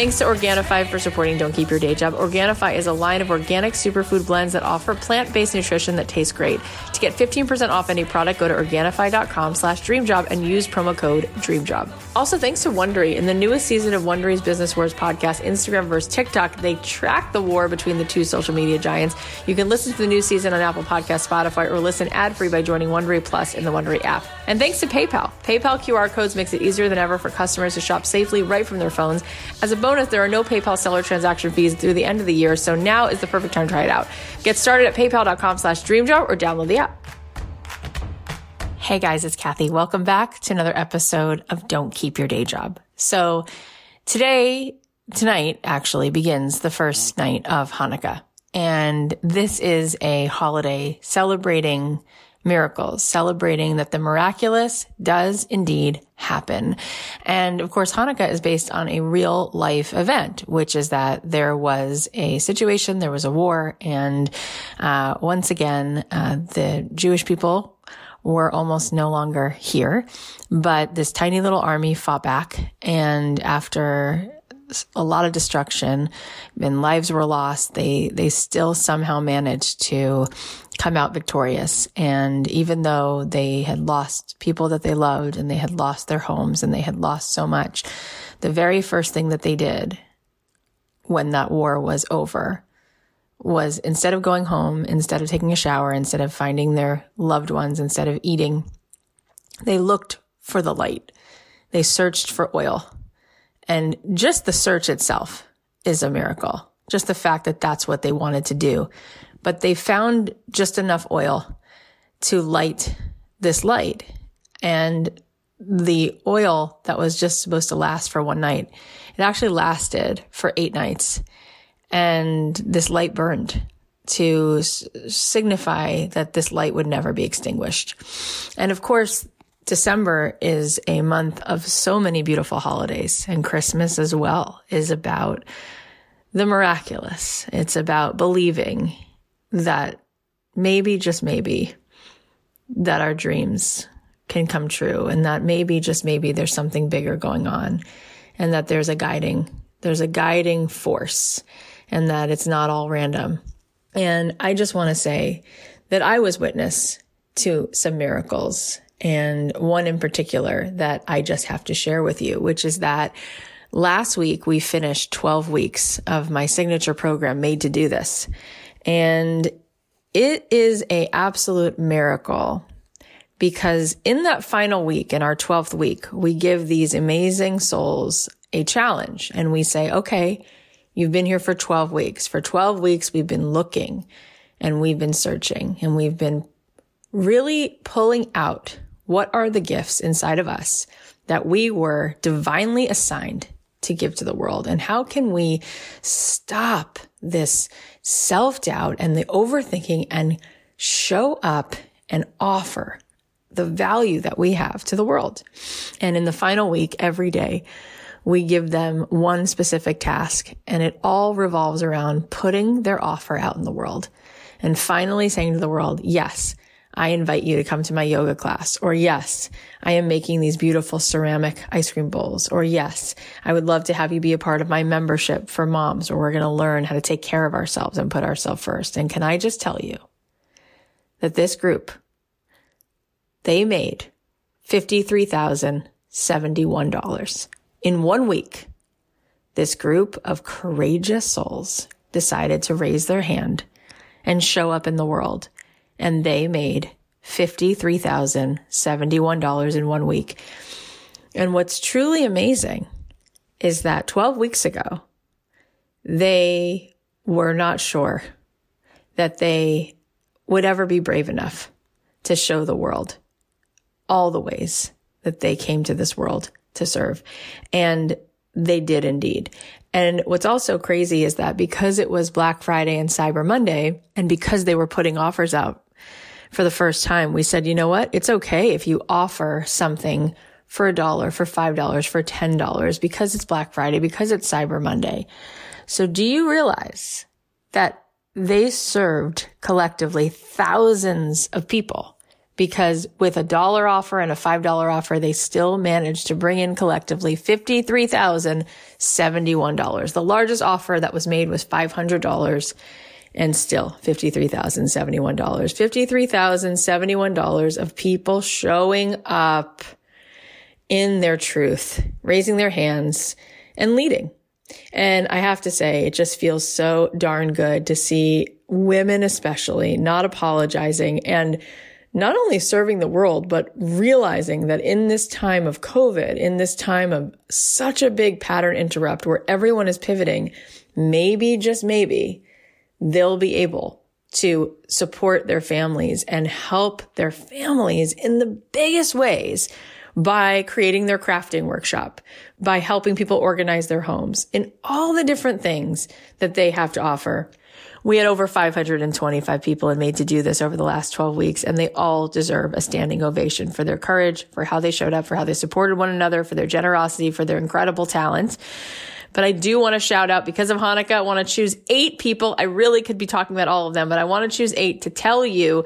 Thanks to Organifi for supporting Don't Keep Your Day Job. Organifi is a line of organic superfood blends that offer plant-based nutrition that tastes great. To get 15% off any product, go to Organifi.com slash DreamJob and use promo code DREAMJOB. Also, thanks to Wondery. In the newest season of Wondery's Business Wars podcast, Instagram versus TikTok, they track the war between the two social media giants. You can listen to the new season on Apple Podcast, Spotify, or listen ad-free by joining Wondery Plus in the Wondery app. And thanks to PayPal. PayPal QR codes makes it easier than ever for customers to shop safely right from their phones. As a bonus, there are no PayPal seller transaction fees through the end of the year, so now is the perfect time to try it out. Get started at paypal.com slash dreamjob or download the app. Hey guys, it's Kathy. Welcome back to another episode of Don't Keep Your Day Job. So today, tonight actually begins the first night of Hanukkah. And this is a holiday celebrating miracles, celebrating that the miraculous does indeed happen. And of course, Hanukkah is based on a real life event, which is that there was a situation, there was a war, and uh, once again, uh, the Jewish people were almost no longer here. But this tiny little army fought back, and after a lot of destruction and lives were lost, they they still somehow managed to come out victorious. And even though they had lost people that they loved and they had lost their homes and they had lost so much, the very first thing that they did when that war was over was instead of going home, instead of taking a shower, instead of finding their loved ones, instead of eating, they looked for the light. They searched for oil. And just the search itself is a miracle. Just the fact that that's what they wanted to do but they found just enough oil to light this light. And the oil that was just supposed to last for one night, it actually lasted for eight nights. And this light burned to s- signify that this light would never be extinguished. And of course, December is a month of so many beautiful holidays and Christmas as well is about the miraculous. It's about believing that maybe, just maybe, that our dreams can come true and that maybe, just maybe, there's something bigger going on and that there's a guiding, there's a guiding force and that it's not all random. And I just want to say that I was witness to some miracles and one in particular that I just have to share with you, which is that last week we finished 12 weeks of my signature program made to do this. And it is a absolute miracle because in that final week, in our 12th week, we give these amazing souls a challenge and we say, okay, you've been here for 12 weeks. For 12 weeks, we've been looking and we've been searching and we've been really pulling out what are the gifts inside of us that we were divinely assigned to give to the world? And how can we stop this self doubt and the overthinking and show up and offer the value that we have to the world? And in the final week, every day, we give them one specific task and it all revolves around putting their offer out in the world and finally saying to the world, yes, I invite you to come to my yoga class. Or yes, I am making these beautiful ceramic ice cream bowls. Or yes, I would love to have you be a part of my membership for moms where we're going to learn how to take care of ourselves and put ourselves first. And can I just tell you that this group, they made $53,071 in one week. This group of courageous souls decided to raise their hand and show up in the world and they made $53,071 in one week. And what's truly amazing is that 12 weeks ago, they were not sure that they would ever be brave enough to show the world all the ways that they came to this world to serve. And they did indeed. And what's also crazy is that because it was Black Friday and Cyber Monday, and because they were putting offers out for the first time, we said, you know what? It's okay if you offer something for a dollar, for five dollars, for ten dollars, because it's Black Friday, because it's Cyber Monday. So do you realize that they served collectively thousands of people because with a dollar offer and a $5 offer, they still managed to bring in collectively $53,071. The largest offer that was made was $500 and still $53,071. $53,071 of people showing up in their truth, raising their hands and leading. And I have to say, it just feels so darn good to see women, especially not apologizing and not only serving the world, but realizing that in this time of COVID, in this time of such a big pattern interrupt where everyone is pivoting, maybe, just maybe, they'll be able to support their families and help their families in the biggest ways by creating their crafting workshop, by helping people organize their homes in all the different things that they have to offer. We had over 525 people made to do this over the last 12 weeks, and they all deserve a standing ovation for their courage, for how they showed up, for how they supported one another, for their generosity, for their incredible talent. But I do want to shout out because of Hanukkah, I want to choose eight people. I really could be talking about all of them, but I want to choose eight to tell you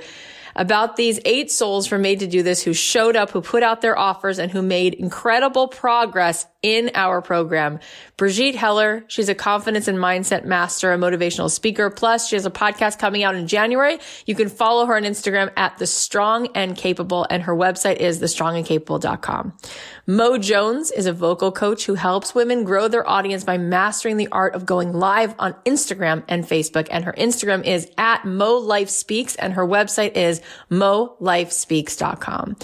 about these eight souls from Made to Do This who showed up, who put out their offers and who made incredible progress in our program. Brigette Heller, she's a confidence and mindset master, a motivational speaker. Plus, she has a podcast coming out in January. You can follow her on Instagram at the strong and capable and her website is thestrongandcapable.com. Mo Jones is a vocal coach who helps women grow their audience by mastering the art of going live on Instagram and Facebook. And her Instagram is at Mo Life Speaks and her website is molifespeaks.com.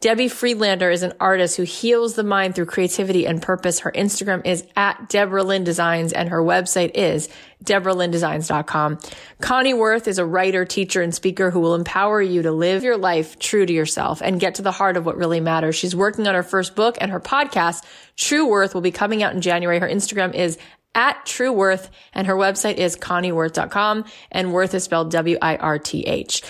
Debbie Friedlander is an artist who heals the mind through creativity and purpose. Her Instagram is at Deborah Lynne Designs and her website is deborahlynnedesigns.com. Connie Wirth is a writer, teacher, and speaker who will empower you to live your life true to yourself and get to the heart of what really matters. She's working on her first book and her podcast, True Worth, will be coming out in January. Her Instagram is at True Wirth and her website is conniewirth.com and Wirth is spelled W-I-R-T-H.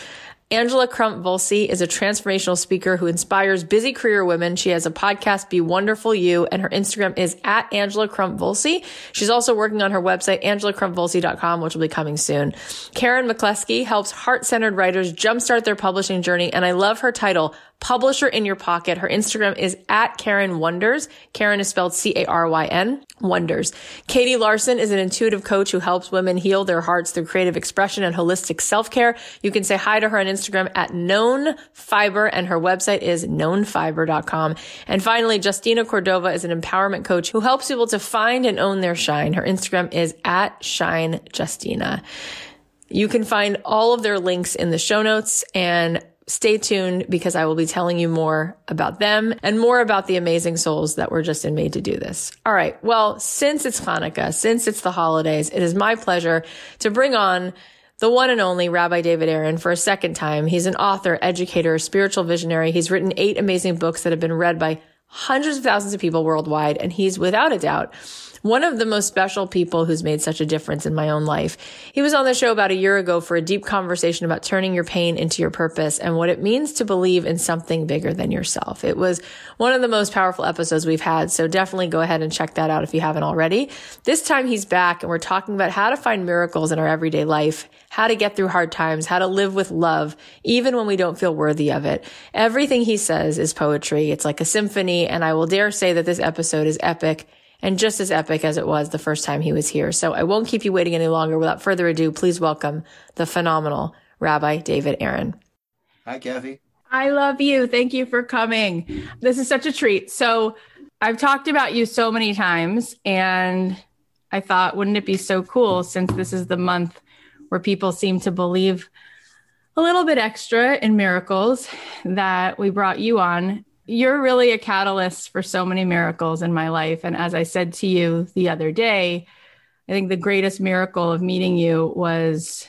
Angela Crump Volcy is a transformational speaker who inspires busy career women. She has a podcast, Be Wonderful You, and her Instagram is at Angela Crump Volcy. She's also working on her website, angelacrumpvolcy.com, which will be coming soon. Caryn McCleskey helps heart-centered writers jumpstart their publishing journey, and I love her title, publisher in your pocket. Her Instagram is at Caryn Wonders. Caryn is spelled C-A-R-Y-N, Wonders. Katie Larson is an intuitive coach who helps women heal their hearts through creative expression and holistic self-care. You can say hi to her on Instagram at Known Fiber and her website is knownfiber.com. And finally, Justina Cordova is an empowerment coach who helps people to find and own their shine. Her Instagram is at Shine Justina. You can find all of their links in the show notes and stay tuned because I will be telling you more about them and more about the amazing souls that were just in made to do this. All right. Well, since it's Hanukkah, since it's the holidays, it is my pleasure to bring on the one and only Rabbi David Aaron for a second time. He's an author, educator, spiritual visionary. He's written eight amazing books that have been read by hundreds of thousands of people worldwide. And he's without a doubt one of the most special people who's made such a difference in my own life. He was on the show about a year ago for a deep conversation about turning your pain into your purpose and what it means to believe in something bigger than yourself. It was one of the most powerful episodes we've had. So definitely go ahead and check that out if you haven't already. This time he's back and we're talking about how to find miracles in our everyday life, how to get through hard times, how to live with love, even when we don't feel worthy of it. Everything he says is poetry. It's like a symphony. And I will dare say that this episode is epic and just as epic as it was the first time he was here. So I won't keep you waiting any longer. Without further ado, please welcome the phenomenal Rabbi David Aaron. Hi, Kathy. I love you. Thank you for coming. This is such a treat. So I've talked about you so many times, and I thought, wouldn't it be so cool since this is the month where people seem to believe a little bit extra in miracles that we brought you on you're really a catalyst for so many miracles in my life. And as I said to you the other day, I think the greatest miracle of meeting you was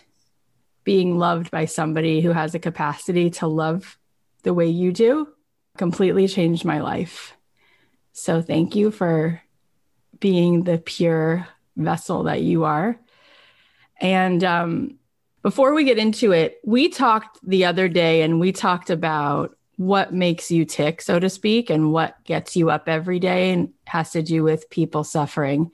being loved by somebody who has a capacity to love the way you do completely changed my life. So thank you for being the pure vessel that you are. And um, before we get into it, we talked the other day and we talked about what makes you tick, so to speak, and what gets you up every day and has to do with people suffering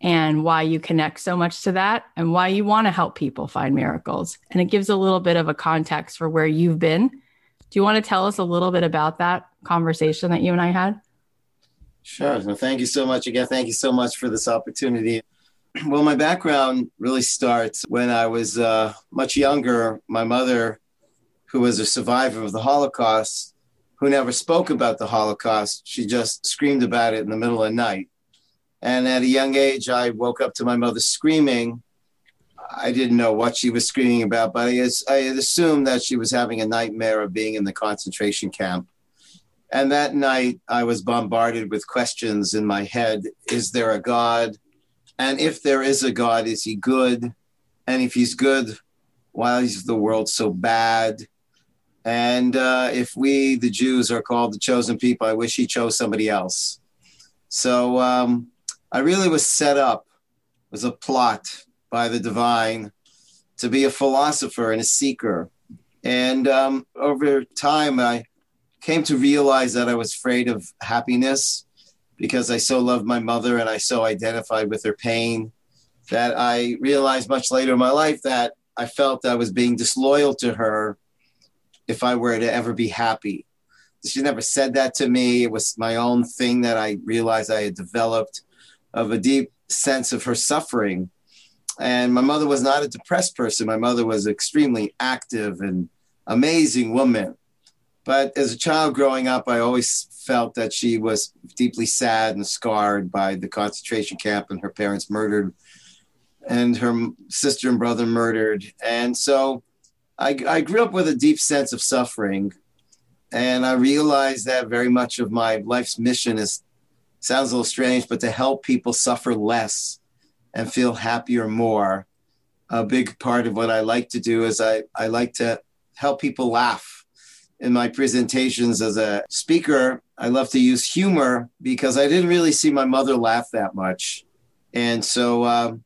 and why you connect so much to that and why you want to help people find miracles. And it gives a little bit of a context for where you've been. Do you want to tell us a little bit about that conversation that you and I had? Sure. Well, thank you so much again. Thank you so much for this opportunity. Well, my background really starts when I was uh, much younger. My mother, who was a survivor of the Holocaust, who never spoke about the Holocaust, she just screamed about it in the middle of the night. And at a young age, I woke up to my mother screaming. I didn't know what she was screaming about, but I, I assumed that she was having a nightmare of being in the concentration camp. And that night, I was bombarded with questions in my head Is there a God? And if there is a God, is he good? And if he's good, why is the world so bad? And uh, if we, the Jews, are called the chosen people, I wish he chose somebody else. So um, I really was set up as a plot by the divine to be a philosopher and a seeker. And um, over time, I came to realize that I was afraid of happiness because I so loved my mother and I so identified with her pain that I realized much later in my life that I felt I was being disloyal to her if I were to ever be happy. She never said that to me. It was my own thing that I realized I had developed of a deep sense of her suffering. And my mother was not a depressed person. My mother was an extremely active and amazing woman. But as a child growing up, I always felt that she was deeply sad and scarred by the concentration camp and her parents murdered and her sister and brother murdered. And so I, I grew up with a deep sense of suffering. And I realized that very much of my life's mission is sounds a little strange, but to help people suffer less and feel happier more. A big part of what I like to do is I, I like to help people laugh. In my presentations as a speaker, I love to use humor because I didn't really see my mother laugh that much. And so um,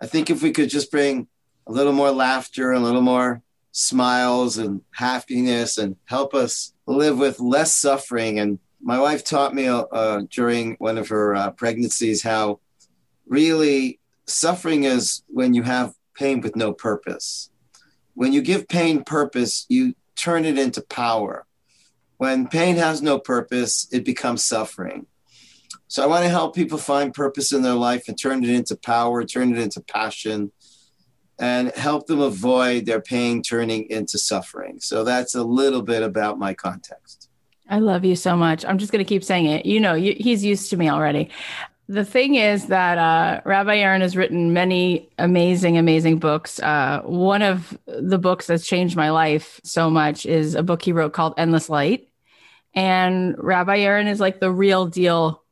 I think if we could just bring a little more laughter, a little more smiles and happiness and help us live with less suffering. And my wife taught me uh, during one of her uh, pregnancies how really suffering is when you have pain with no purpose. When you give pain purpose, you turn it into power. When pain has no purpose, it becomes suffering. So I want to help people find purpose in their life and turn it into power, turn it into passion, and help them avoid their pain turning into suffering. So that's a little bit about my context. I love you so much. I'm just going to keep saying it. You know, you, he's used to me already. The thing is that uh, Rabbi Aaron has written many amazing, amazing books. Uh, one of the books that's changed my life so much is a book he wrote called Endless Light. And Rabbi Aaron is like the real deal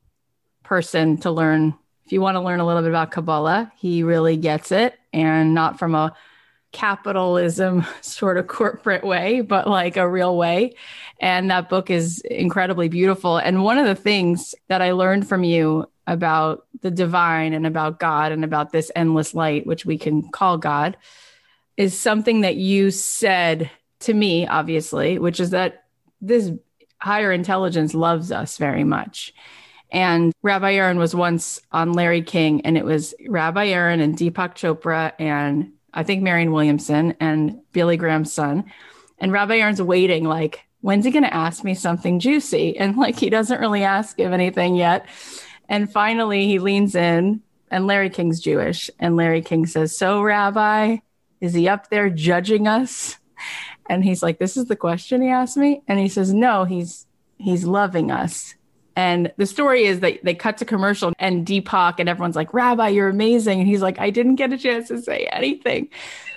person to learn if you want to learn a little bit about Kabbalah, he really gets it and not from a capitalism sort of corporate way, but like a real way. And that book is incredibly beautiful. And one of the things that I learned from you about the divine and about God and about this endless light, which we can call God, is something that you said to me, obviously, which is that this higher intelligence loves us very much. And Rabbi Aaron was once on Larry King, and it was Rabbi Aaron and Deepak Chopra and I think Marianne Williamson and Billy Graham's son. And Rabbi Aaron's waiting, like, when's he going to ask me something juicy? And like, he doesn't really ask him anything yet. And finally, he leans in, and Larry King's Jewish. And Larry King says, So, Rabbi, is he up there judging us? And he's like, This is the question he asked me. And he says, No, he's he's loving us and the story is that they cut to commercial and Deepak and everyone's like, Rabbi, you're amazing. And he's like, I didn't get a chance to say anything.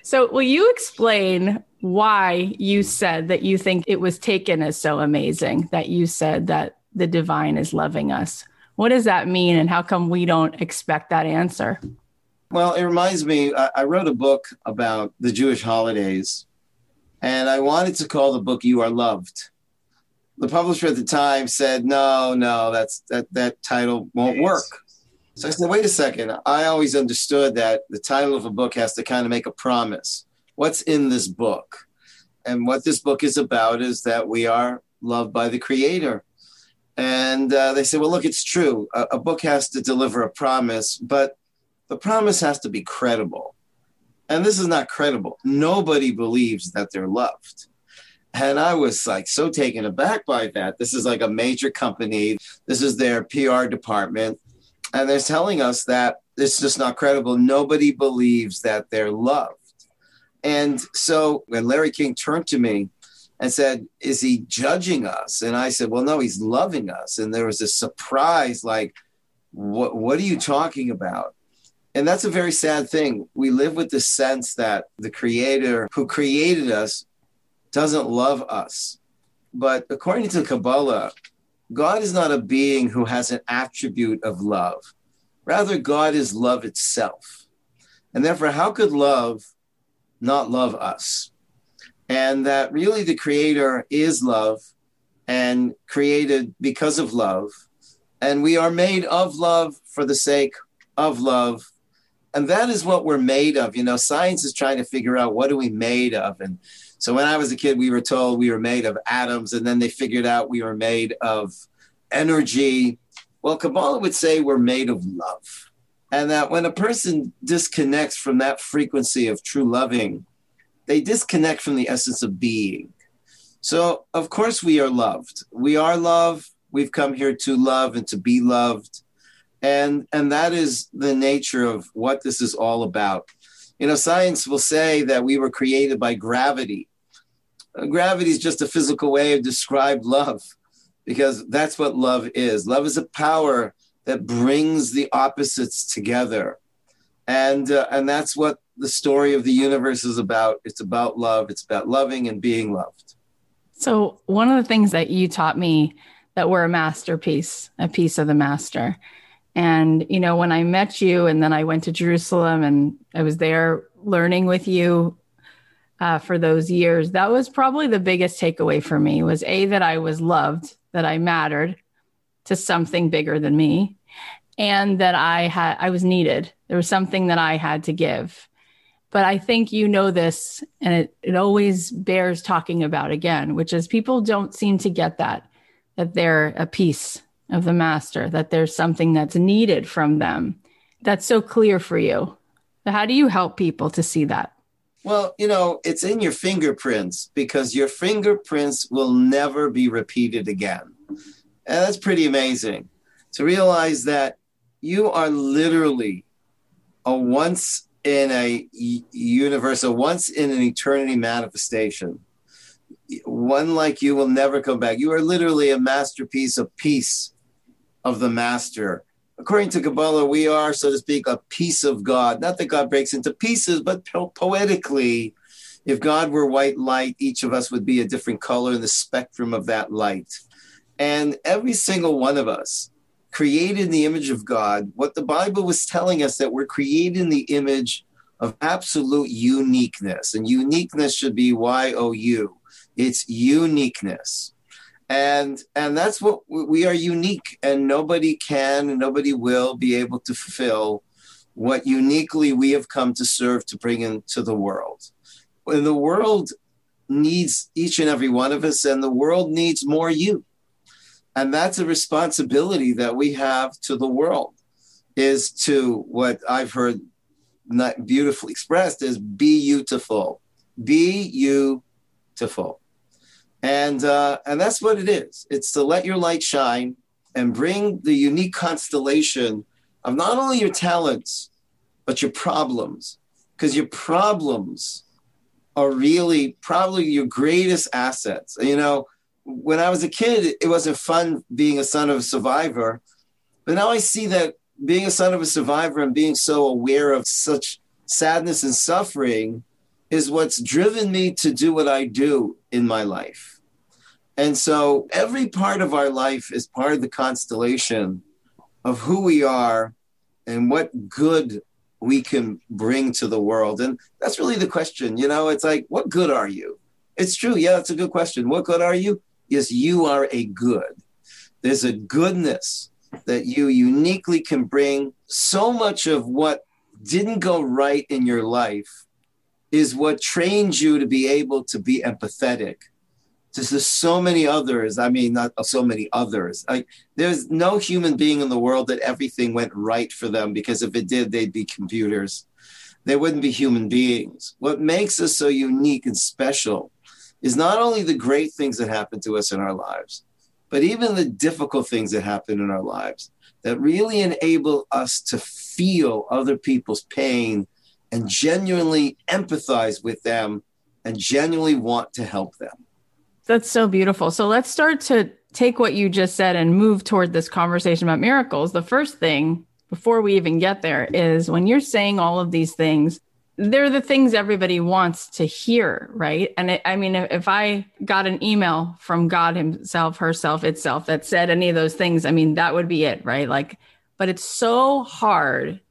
So, will you explain why you said that you think it was taken as so amazing that you said that the divine is loving us? What does that mean? And how come we don't expect that answer? Well, it reminds me, I wrote a book about the Jewish holidays, and I wanted to call the book You Are Loved the publisher at the time said, "No, no, that's that that title won't work." So I said, "Wait a second. I always understood that the title of a book has to kind of make a promise. What's in this book? And what this book is about is that we are loved by the Creator." And uh, they said, "Well, look, it's true. A, a book has to deliver a promise, but the promise has to be credible." And this is not credible. Nobody believes that they're loved. And I was like so taken aback by that. This is like a major company. This is their PR department. And they're telling us that it's just not credible. Nobody believes that they're loved. And so when Larry King turned to me and said, Is he judging us? And I said, Well, no, he's loving us. And there was a surprise like, What, what are you talking about? And that's a very sad thing. We live with the sense that the creator who created us doesn't love us. But according to Kabbalah, God is not a being who has an attribute of love. Rather, God is love itself. And therefore, how could love not love us? And that really the creator is love and created because of love. And we are made of love for the sake of love and that is what we're made of you know science is trying to figure out what are we made of and so when i was a kid we were told we were made of atoms and then they figured out we were made of energy. Well kabbalah would say we're made of love and that when a person disconnects from that frequency of true loving they disconnect from the essence of being. So of course we are loved. We are love we've come here to love and to be loved. And and that is the nature of what this is all about. You know science will say that we were created by gravity gravity is just a physical way of describe love because that's what love is. Love is a power that brings the opposites together. And uh, and that's what the story of the universe is about. It's about love. It's about loving and being loved. So one of the things that you taught me that we're a masterpiece a piece of the master. And, you know, when I met you and then I went to Jerusalem and I was there learning with you uh, for those years, that was probably the biggest takeaway for me was A, that I was loved, that I mattered to something bigger than me, and that I had, I was needed. There was something that I had to give. But I think you know this, and it, it always bears talking about again, which is people don't seem to get that, that they're a piece of the master, that there's something that's needed from them. That's so clear for you. How do you help people to see that? Well, you know, it's in your fingerprints because your fingerprints will never be repeated again. And that's pretty amazing to realize that you are literally a once in a universe, a once in an eternity manifestation. One like you will never come back. You are literally a masterpiece of peace of the master. According to Kabbalah, we are, so to speak, a piece of God. Not that God breaks into pieces, but po- poetically, if God were white light, each of us would be a different color in the spectrum of that light. And every single one of us created in the image of God, what the Bible was telling us that we're created in the image of absolute uniqueness. And uniqueness should be Y O U. It's uniqueness and and that's what we are unique and nobody can and nobody will be able to fulfill what uniquely we have come to serve to bring into the world. And the world needs each and every one of us and the world needs more you. And that's a responsibility that we have to the world is to what i've heard beautifully expressed is be beautiful be you, beautiful and uh, and that's what it is. It's to let your light shine and bring the unique constellation of not only your talents but your problems, because your problems are really probably your greatest assets. You know, when I was a kid, it wasn't fun being a son of a survivor, but now I see that being a son of a survivor and being so aware of such sadness and suffering is what's driven me to do what I do in my life. And so every part of our life is part of the constellation of who we are and what good we can bring to the world. And that's really the question. You know, it's like, what good are you? It's true. Yeah, it's a good question. What good are you? Yes, you are a good. There's a goodness that you uniquely can bring. So much of what didn't go right in your life is what trains you to be able to be empathetic there's so many others. I mean, not so many others. Like, there's no human being in the world that everything went right for them because if it did, they'd be computers. They wouldn't be human beings. What makes us so unique and special is not only the great things that happen to us in our lives, but even the difficult things that happen in our lives that really enable us to feel other people's pain and genuinely empathize with them and genuinely want to help them. That's so beautiful. So let's start to take what you just said and move toward this conversation about miracles. The first thing before we even get there is when you're saying all of these things, they're the things everybody wants to hear, right? And it, I mean, if I got an email from God Himself, herself, itself that said any of those things, I mean, that would be it, right? Like, but it's so hard.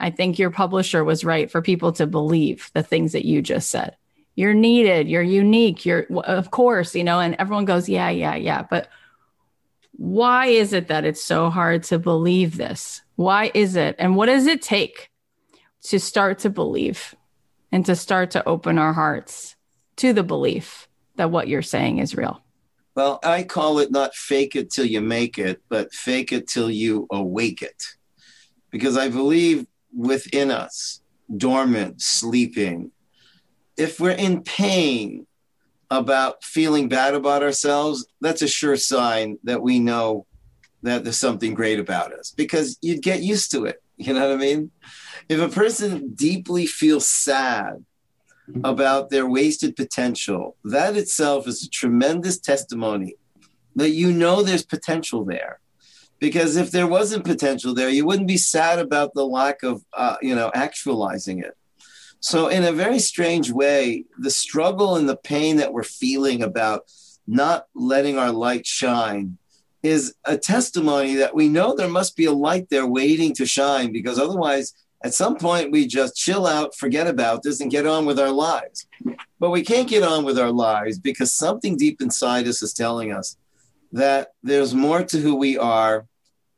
I think your publisher was right for people to believe the things that you just said. You're needed, you're unique, you're, of course, you know, and everyone goes, yeah, yeah, yeah. But why is it that it's so hard to believe this? Why is it? And what does it take? to start to believe and to start to open our hearts to the belief that what you're saying is real? Well, I call it not fake it till you make it, but fake it till you awake it. Because I believe within us, dormant, sleeping, if we're in pain about feeling bad about ourselves, that's a sure sign that we know that there's something great about us because you'd get used to it. You know what I mean? if a person deeply feels sad about their wasted potential, that itself is a tremendous testimony that you know there's potential there. Because if there wasn't potential there, you wouldn't be sad about the lack of, uh, you know, actualizing it. So, in a very strange way, the struggle and the pain that we're feeling about not letting our light shine is a testimony that we know there must be a light there waiting to shine because otherwise at some point, we just chill out, forget about this, and get on with our lives. But we can't get on with our lives because something deep inside us is telling us that there's more to who we are,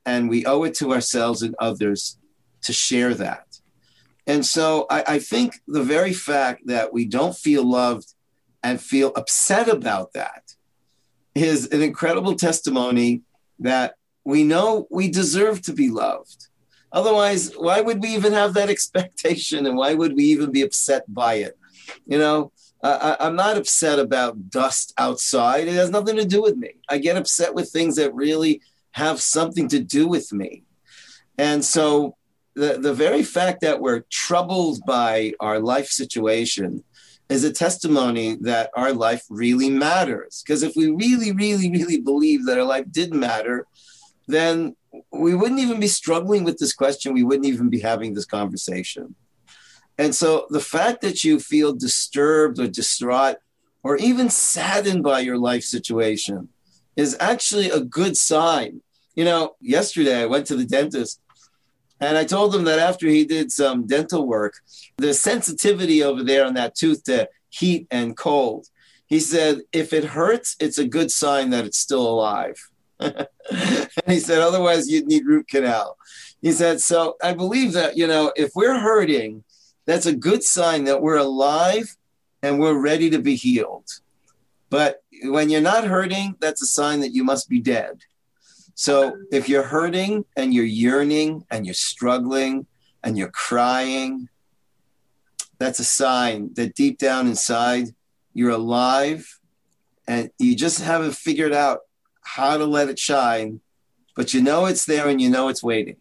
and we owe it to ourselves and others to share that. And so I, I think the very fact that we don't feel loved and feel upset about that is an incredible testimony that we know we deserve to be loved Otherwise, why would we even have that expectation and why would we even be upset by it? You know, I, I'm not upset about dust outside. It has nothing to do with me. I get upset with things that really have something to do with me. And so the, the very fact that we're troubled by our life situation is a testimony that our life really matters. Because if we really, really, really believe that our life did matter, then we wouldn't even be struggling with this question. We wouldn't even be having this conversation. And so the fact that you feel disturbed or distraught or even saddened by your life situation is actually a good sign. You know, yesterday I went to the dentist and I told him that after he did some dental work, the sensitivity over there on that tooth to heat and cold, he said, if it hurts, it's a good sign that it's still alive. and he said, otherwise you'd need root canal. He said, so I believe that, you know, if we're hurting, that's a good sign that we're alive and we're ready to be healed. But when you're not hurting, that's a sign that you must be dead. So if you're hurting and you're yearning and you're struggling and you're crying, that's a sign that deep down inside you're alive and you just haven't figured out how to let it shine, but you know it's there and you know it's waiting.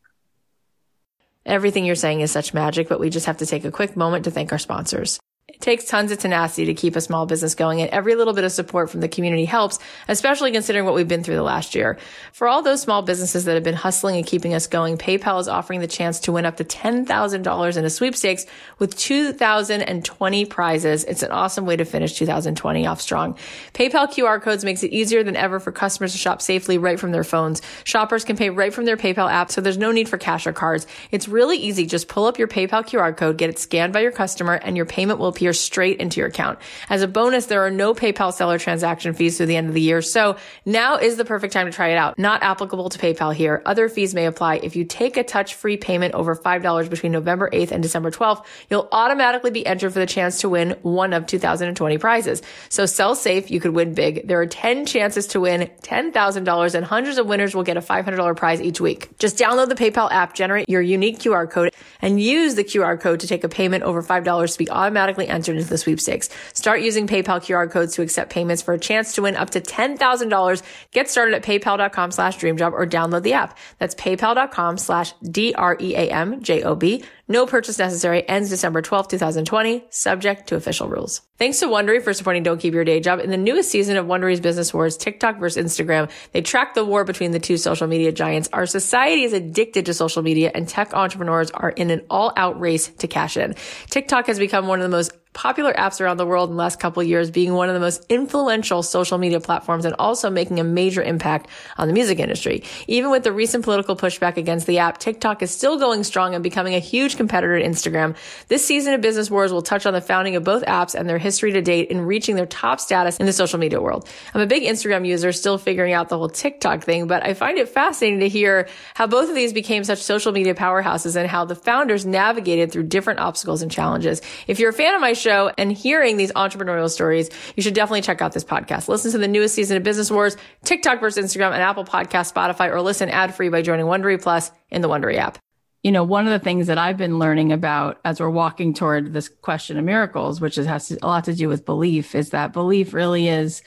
Everything you're saying is such magic, but we just have to take a quick moment to thank our sponsors. Takes tons of tenacity to keep a small business going, and every little bit of support from the community helps, especially considering what we've been through the last year. For all those small businesses that have been hustling and keeping us going, PayPal is offering the chance to win up to $10,000 in a sweepstakes with 2020 prizes. It's an awesome way to finish 2020 off strong. PayPal QR codes makes it easier than ever for customers to shop safely right from their phones. Shoppers can pay right from their PayPal app, so there's no need for cash or cards. It's really easy. Just pull up your PayPal QR code, get it scanned by your customer, and your payment will appear straight into your account. As a bonus, there are no PayPal seller transaction fees through the end of the year. So now is the perfect time to try it out. Not applicable to PayPal here. Other fees may apply. If you take a touch free payment over $5 between November 8th and December 12th, you'll automatically be entered for the chance to win one of 2020 prizes. So sell safe. You could win big. There are 10 chances to win $10,000 and hundreds of winners will get a $500 prize each week. Just download the PayPal app, generate your unique QR code and use the QR code to take a payment over $5 to be automatically entered into the sweepstakes. Start using PayPal QR codes to accept payments for a chance to win up to $10,000. Get started at paypal.com slash dreamjob or download the app. That's paypal.com slash D-R-E-A-M-J-O-B. No purchase necessary. Ends December 12, 2020. Subject to official rules. Thanks to Wondery for supporting Don't Keep Your Day Job. In the newest season of Wondery's Business Wars, TikTok versus Instagram, they track the war between the two social media giants. Our society is addicted to social media and tech entrepreneurs are in an all out race to cash in. TikTok has become one of the most popular apps around the world in the last couple years, being one of the most influential social media platforms and also making a major impact on the music industry. Even with the recent political pushback against the app, TikTok is still going strong and becoming a huge competitor to Instagram. This season of Business Wars will touch on the founding of both apps and their history to date in reaching their top status in the social media world. I'm a big Instagram user, still figuring out the whole TikTok thing, but I find it fascinating to hear how both of these became such social media powerhouses and how the founders navigated through different obstacles and challenges. If you're a fan of my show and hearing these entrepreneurial stories, you should definitely check out this podcast. Listen to the newest season of Business Wars, TikTok versus Instagram, and Apple Podcast, Spotify, or listen ad free by joining Wondery Plus in the Wondery app. You know, one of the things that I've been learning about as we're walking toward this question of miracles, which has a lot to do with belief, is that belief really is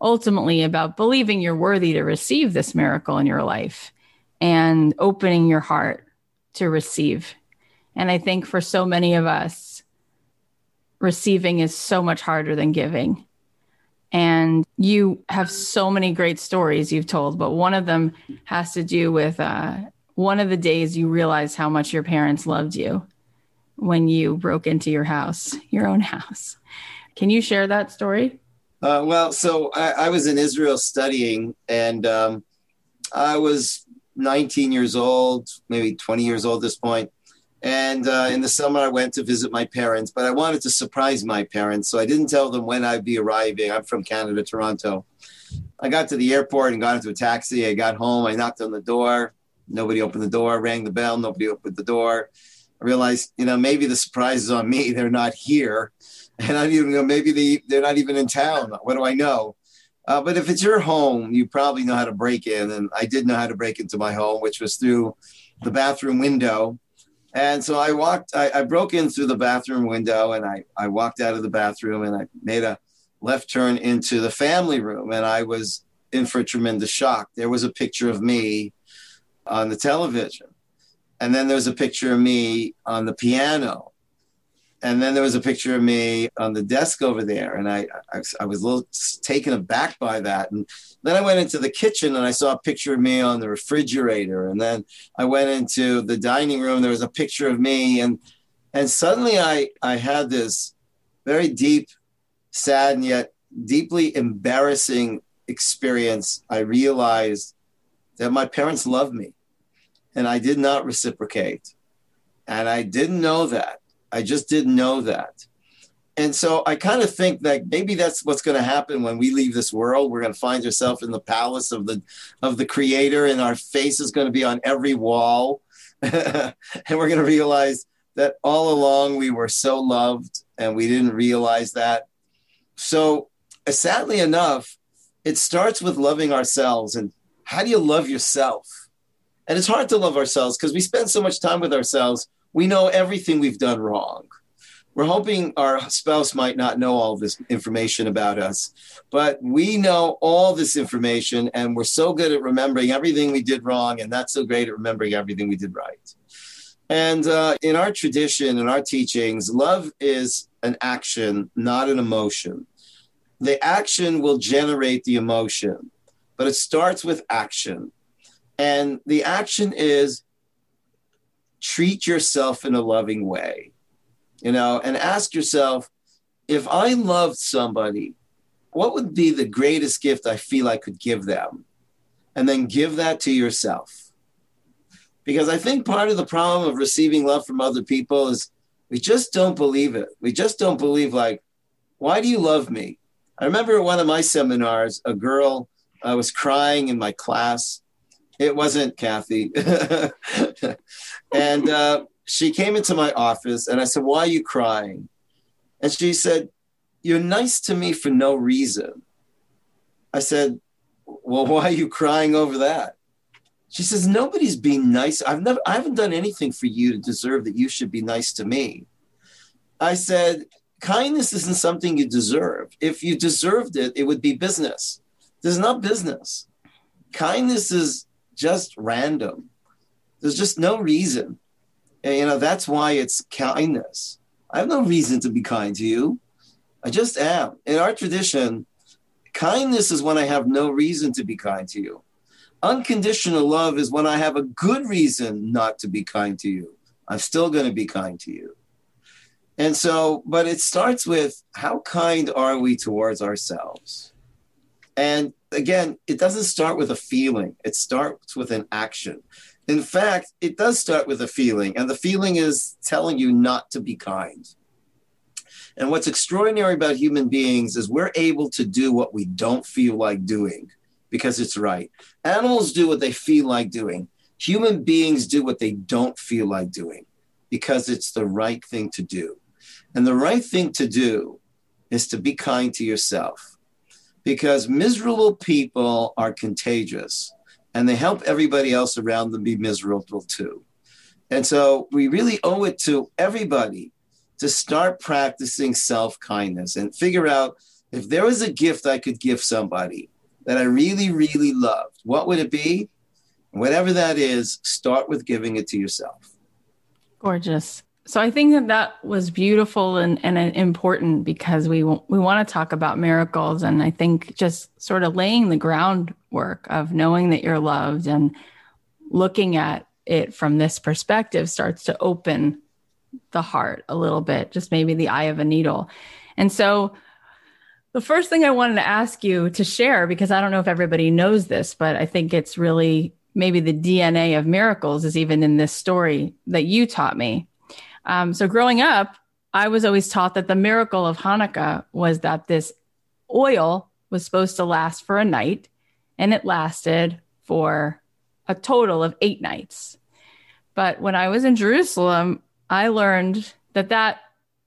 ultimately about believing you're worthy to receive this miracle in your life and opening your heart to receive. And I think for so many of us, receiving is so much harder than giving. And you have so many great stories you've told, but one of them has to do with uh, one of the days you realized how much your parents loved you when you broke into your house, your own house. Can you share that story? Uh, well, so I, I, was in Israel studying, and um, I was 19 years old, maybe 20 years old at this point. And uh, in the summer, I went to visit my parents, but I wanted to surprise my parents. So I didn't tell them when I'd be arriving. I'm from Canada, Toronto. I got to the airport and got into a taxi. I got home. I knocked on the door. Nobody opened the door, rang the bell. Nobody opened the door. I realized, you know, maybe the surprise is on me. They're not here. And I don't even know, maybe they, they're not even in town. What do I know? Uh, but if it's your home, you probably know how to break in. And I did know how to break into my home, which was through the bathroom window and so I walked, I, I, broke in through the bathroom window and I, I walked out of the bathroom and I made a left turn into the family room. And I was in for a tremendous shock. There was a picture of me on the television. And then there was a picture of me on the piano and then there was a picture of me on the desk over there and I, I, I was a little taken aback by that. And then i went into the kitchen and i saw a picture of me on the refrigerator. And then i went into the dining room there was a picture of me and and suddenly i i had this very deep sad and yet deeply embarrassing experience. I realized that my parents loved me and i did not reciprocate. And i didn't know that I just didn't know that. And so I kind of think that maybe that's what's going to happen when we leave this world. We're going to find ourselves in the palace of the of the creator and our face is going to be on every wall. and we're going to realize that all along we were so loved and we didn't realize that. So uh, sadly enough, it starts with loving ourselves and how do you love yourself? And it's hard to love ourselves because we spend so much time with ourselves we know everything we've done wrong. We're hoping our spouse might not know all this information about us, but we know all this information and we're so good at remembering everything we did wrong and not so great at remembering everything we did right. And uh, in our tradition, in our teachings, love is an action, not an emotion. The action will generate the emotion, but it starts with action. And the action is treat yourself in a loving way, you know, and ask yourself if I loved somebody, what would be the greatest gift I feel I could give them? And then give that to yourself. Because I think part of the problem of receiving love from other people is we just don't believe it. We just don't believe, like, why do you love me? I remember at one of my seminars, a girl uh, was crying in my class it wasn't Kathy. and uh, she came into my office and I said, Why are you crying? And she said, You're nice to me for no reason. I said, Well, why are you crying over that? She says, Nobody's being nice. I've never, I haven't done anything for you to deserve that you should be nice to me. I said, kindness isn't something you deserve. If you deserved it, it would be business. This is not business. Kindness is just random. There's just no reason. And, you know, that's why it's kindness. I have no reason to be kind to you. I just am. In our tradition, kindness is when I have no reason to be kind to you. Unconditional love is when I have a good reason not to be kind to you. I'm still going to be kind to you. And so, but it starts with how kind are we towards ourselves? And again, it doesn't start with a feeling, it starts with an action. In fact, it does start with a feeling, and the feeling is telling you not to be kind. And what's extraordinary about human beings is we're able to do what we don't feel like doing because it's right. Animals do what they feel like doing. Human beings do what they don't feel like doing because it's the right thing to do. And the right thing to do is to be kind to yourself because miserable people are contagious and they help everybody else around them be miserable too. And so we really owe it to everybody to start practicing self kindness and figure out if there was a gift I could give somebody that I really, really loved, what would it be? Whatever that is, start with giving it to yourself. Gorgeous. So I think that that was beautiful and, and uh, important because we we want to talk about miracles and I think just sort of laying the groundwork of knowing that you're loved and looking at it from this perspective starts to open the heart a little bit, just maybe the eye of a needle. And so the first thing I wanted to ask you to share, because I don't know if everybody knows this, but I think it's really maybe the DNA of miracles is even in this story that you taught me. Um, so growing up, I was always taught that the miracle of Hanukkah was that this oil was supposed to last for a night, and it lasted for a total of eight nights. But when I was in Jerusalem, I learned that that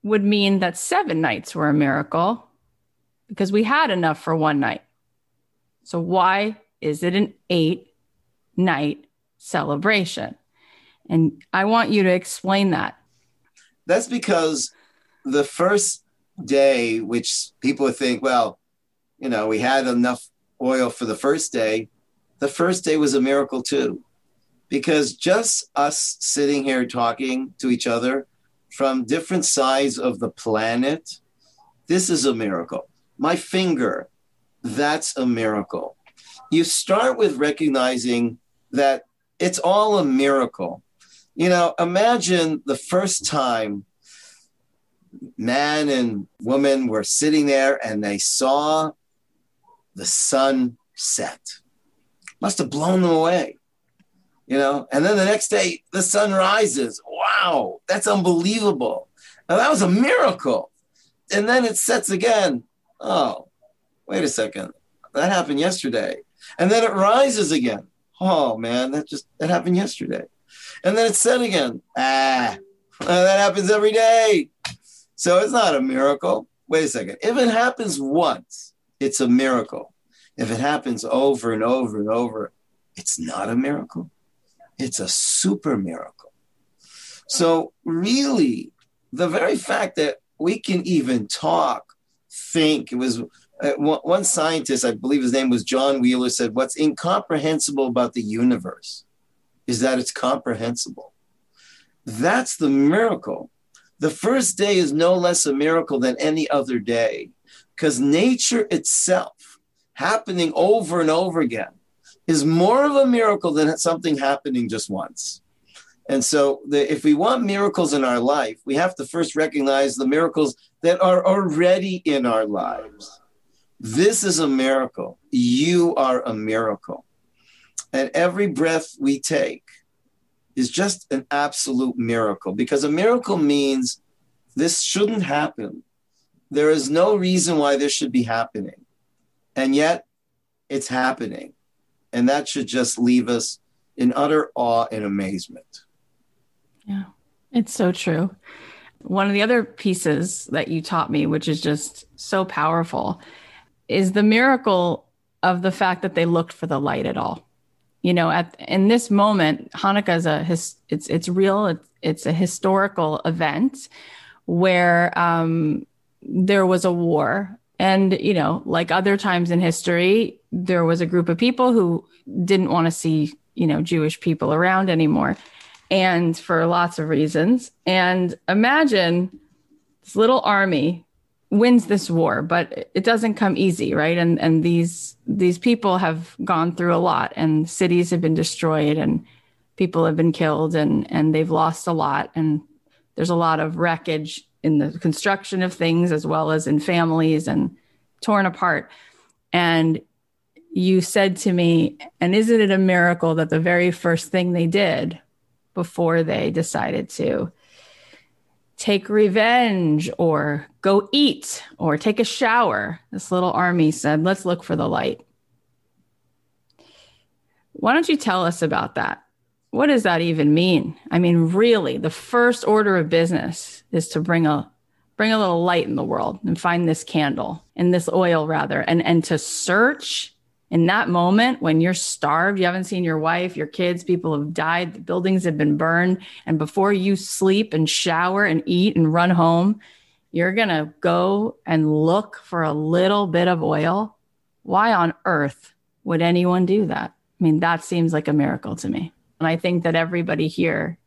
would mean that seven nights were a miracle because we had enough for one night. So, why is it an eight night celebration? And I want you to explain that. That's because the first day, which people think, well, you know, we had enough oil for the first day, the first day was a miracle too. Because just us sitting here talking to each other from different sides of the planet, this is a miracle my finger, that's a miracle. You start with recognizing that it's all a miracle. You know, imagine the first time man and woman were sitting there and they saw the sun set. Must have blown them away. You know, and then the next day the sun rises. Wow, that's unbelievable. Now that was a miracle. And then it sets again oh, wait a second, that happened yesterday. And then it rises again. Oh man, that just that happened yesterday. And then it's set again. Ah, that happens every day. So it's not a miracle. Wait a second. If it happens once, it's a miracle. If it happens over and over and over, it's not a miracle. It's a super miracle. So, really, the very fact that we can even talk think it was uh, one scientist, I believe his name was John Wheeler, said, What's incomprehensible about the universe is that it's comprehensible. That's the miracle. The first day is no less a miracle than any other day because nature itself, happening over and over again, is more of a miracle than something happening just once. And so, the, if we want miracles in our life, we have to first recognize the miracles that are already in our lives. This is a miracle. You are a miracle. And every breath we take is just an absolute miracle because a miracle means this shouldn't happen. There is no reason why this should be happening. And yet, it's happening. And that should just leave us in utter awe and amazement. Yeah, it's so true. One of the other pieces that you taught me, which is just so powerful, is the miracle of the fact that they looked for the light at all. You know, at in this moment, Hanukkah is a his, it's it's real. It's it's a historical event where um, there was a war. And, you know, like other times in history, there was a group of people who didn't want to see, you know, Jewish people around anymore. And for lots of reasons. And imagine this little army wins this war, but it doesn't come easy, right? And and these these people have gone through a lot and cities have been destroyed and people have been killed and and they've lost a lot and there's a lot of wreckage in the construction of things as well as in families and torn apart. And you said to me, and isn't it a miracle that the very first thing they did before they decided to take revenge or go eat or take a shower. This little army said, let's look for the light. Why don't you tell us about that? What does that even mean? I mean, really, the first order of business is to bring a bring a little light in the world and find this candle and this oil rather and and to search in that moment when you're starved, you haven't seen your wife, your kids, people have died, the buildings have been burned. And before you sleep and shower and eat and run home, you're going to go and look for a little bit of oil. Why on earth would anyone do that? I mean, that seems like a miracle to me. And I think that everybody here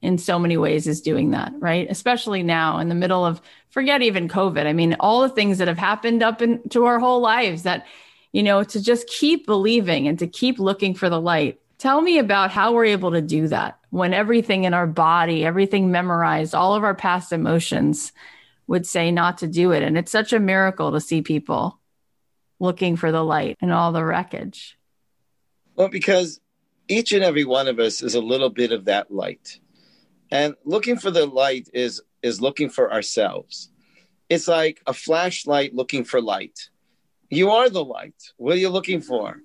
in so many ways is doing that, right? Especially now in the middle of forget even COVID. I mean, all the things that have happened up into our whole lives that you know, to just keep believing and to keep looking for the light. Tell me about how we're able to do that when everything in our body, everything memorized, all of our past emotions would say not to do it. And it's such a miracle to see people looking for the light and all the wreckage. Well, because each and every one of us is a little bit of that light. And looking for the light is is looking for ourselves. It's like a flashlight looking for light. You are the light. What are you looking for?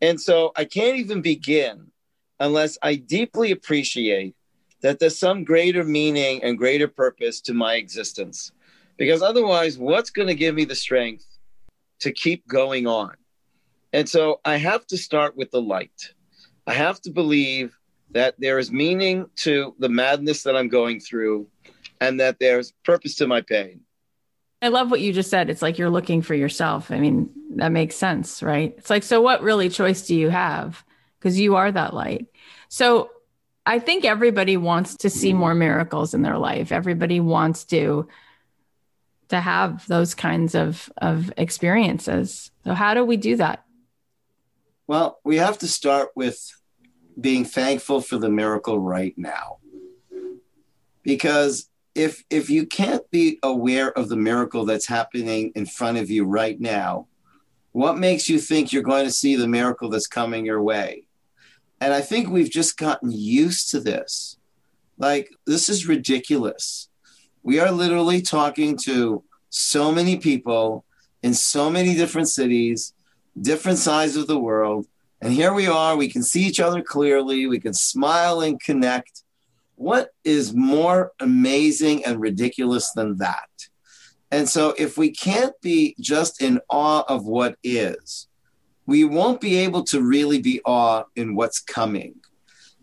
And so I can't even begin unless I deeply appreciate that there's some greater meaning and greater purpose to my existence. Because otherwise, what's going to give me the strength to keep going on? And so I have to start with the light. I have to believe that there is meaning to the madness that I'm going through and that there's purpose to my pain. I love what you just said. It's like you're looking for yourself. I mean, that makes sense, right? It's like, so what really choice do you have? Because you are that light. So I think everybody wants to see more miracles in their life. Everybody wants to to have those kinds of of experiences. So how do we do that? Well, we have to start with being thankful for the miracle right now. Because if if you can't be aware of the miracle that's happening in front of you right now, what makes you think you're going to see the miracle that's coming your way? And I think we've just gotten used to this. Like this is ridiculous. We are literally talking to so many people in so many different cities, different sides of the world, and here we are, we can see each other clearly, we can smile and connect what is more amazing and ridiculous than that? And so, if we can't be just in awe of what is, we won't be able to really be awe in what's coming.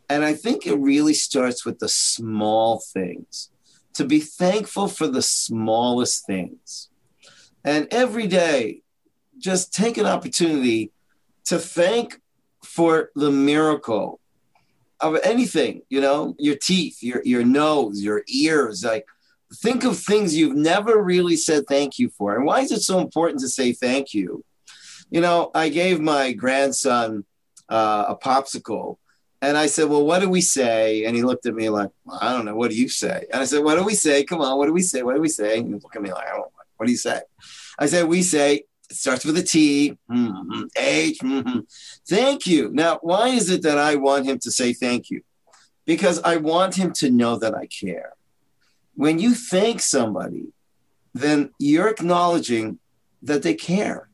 And I think it really starts with the small things, to be thankful for the smallest things. And every day, just take an opportunity to thank for the miracle of anything, you know, your teeth, your your nose, your ears, like think of things you've never really said thank you for. And why is it so important to say thank you? You know, I gave my grandson uh, a popsicle and I said, Well, what do we say? And he looked at me like, well, I don't know. What do you say? And I said, What do we say? Come on. What do we say? What do we say? And he looked at me like, I don't know. What do you say? I said, We say, it starts with a T, mm-hmm, H. Mm-hmm. Thank you. Now, why is it that I want him to say thank you? Because I want him to know that I care. When you thank somebody, then you're acknowledging that they care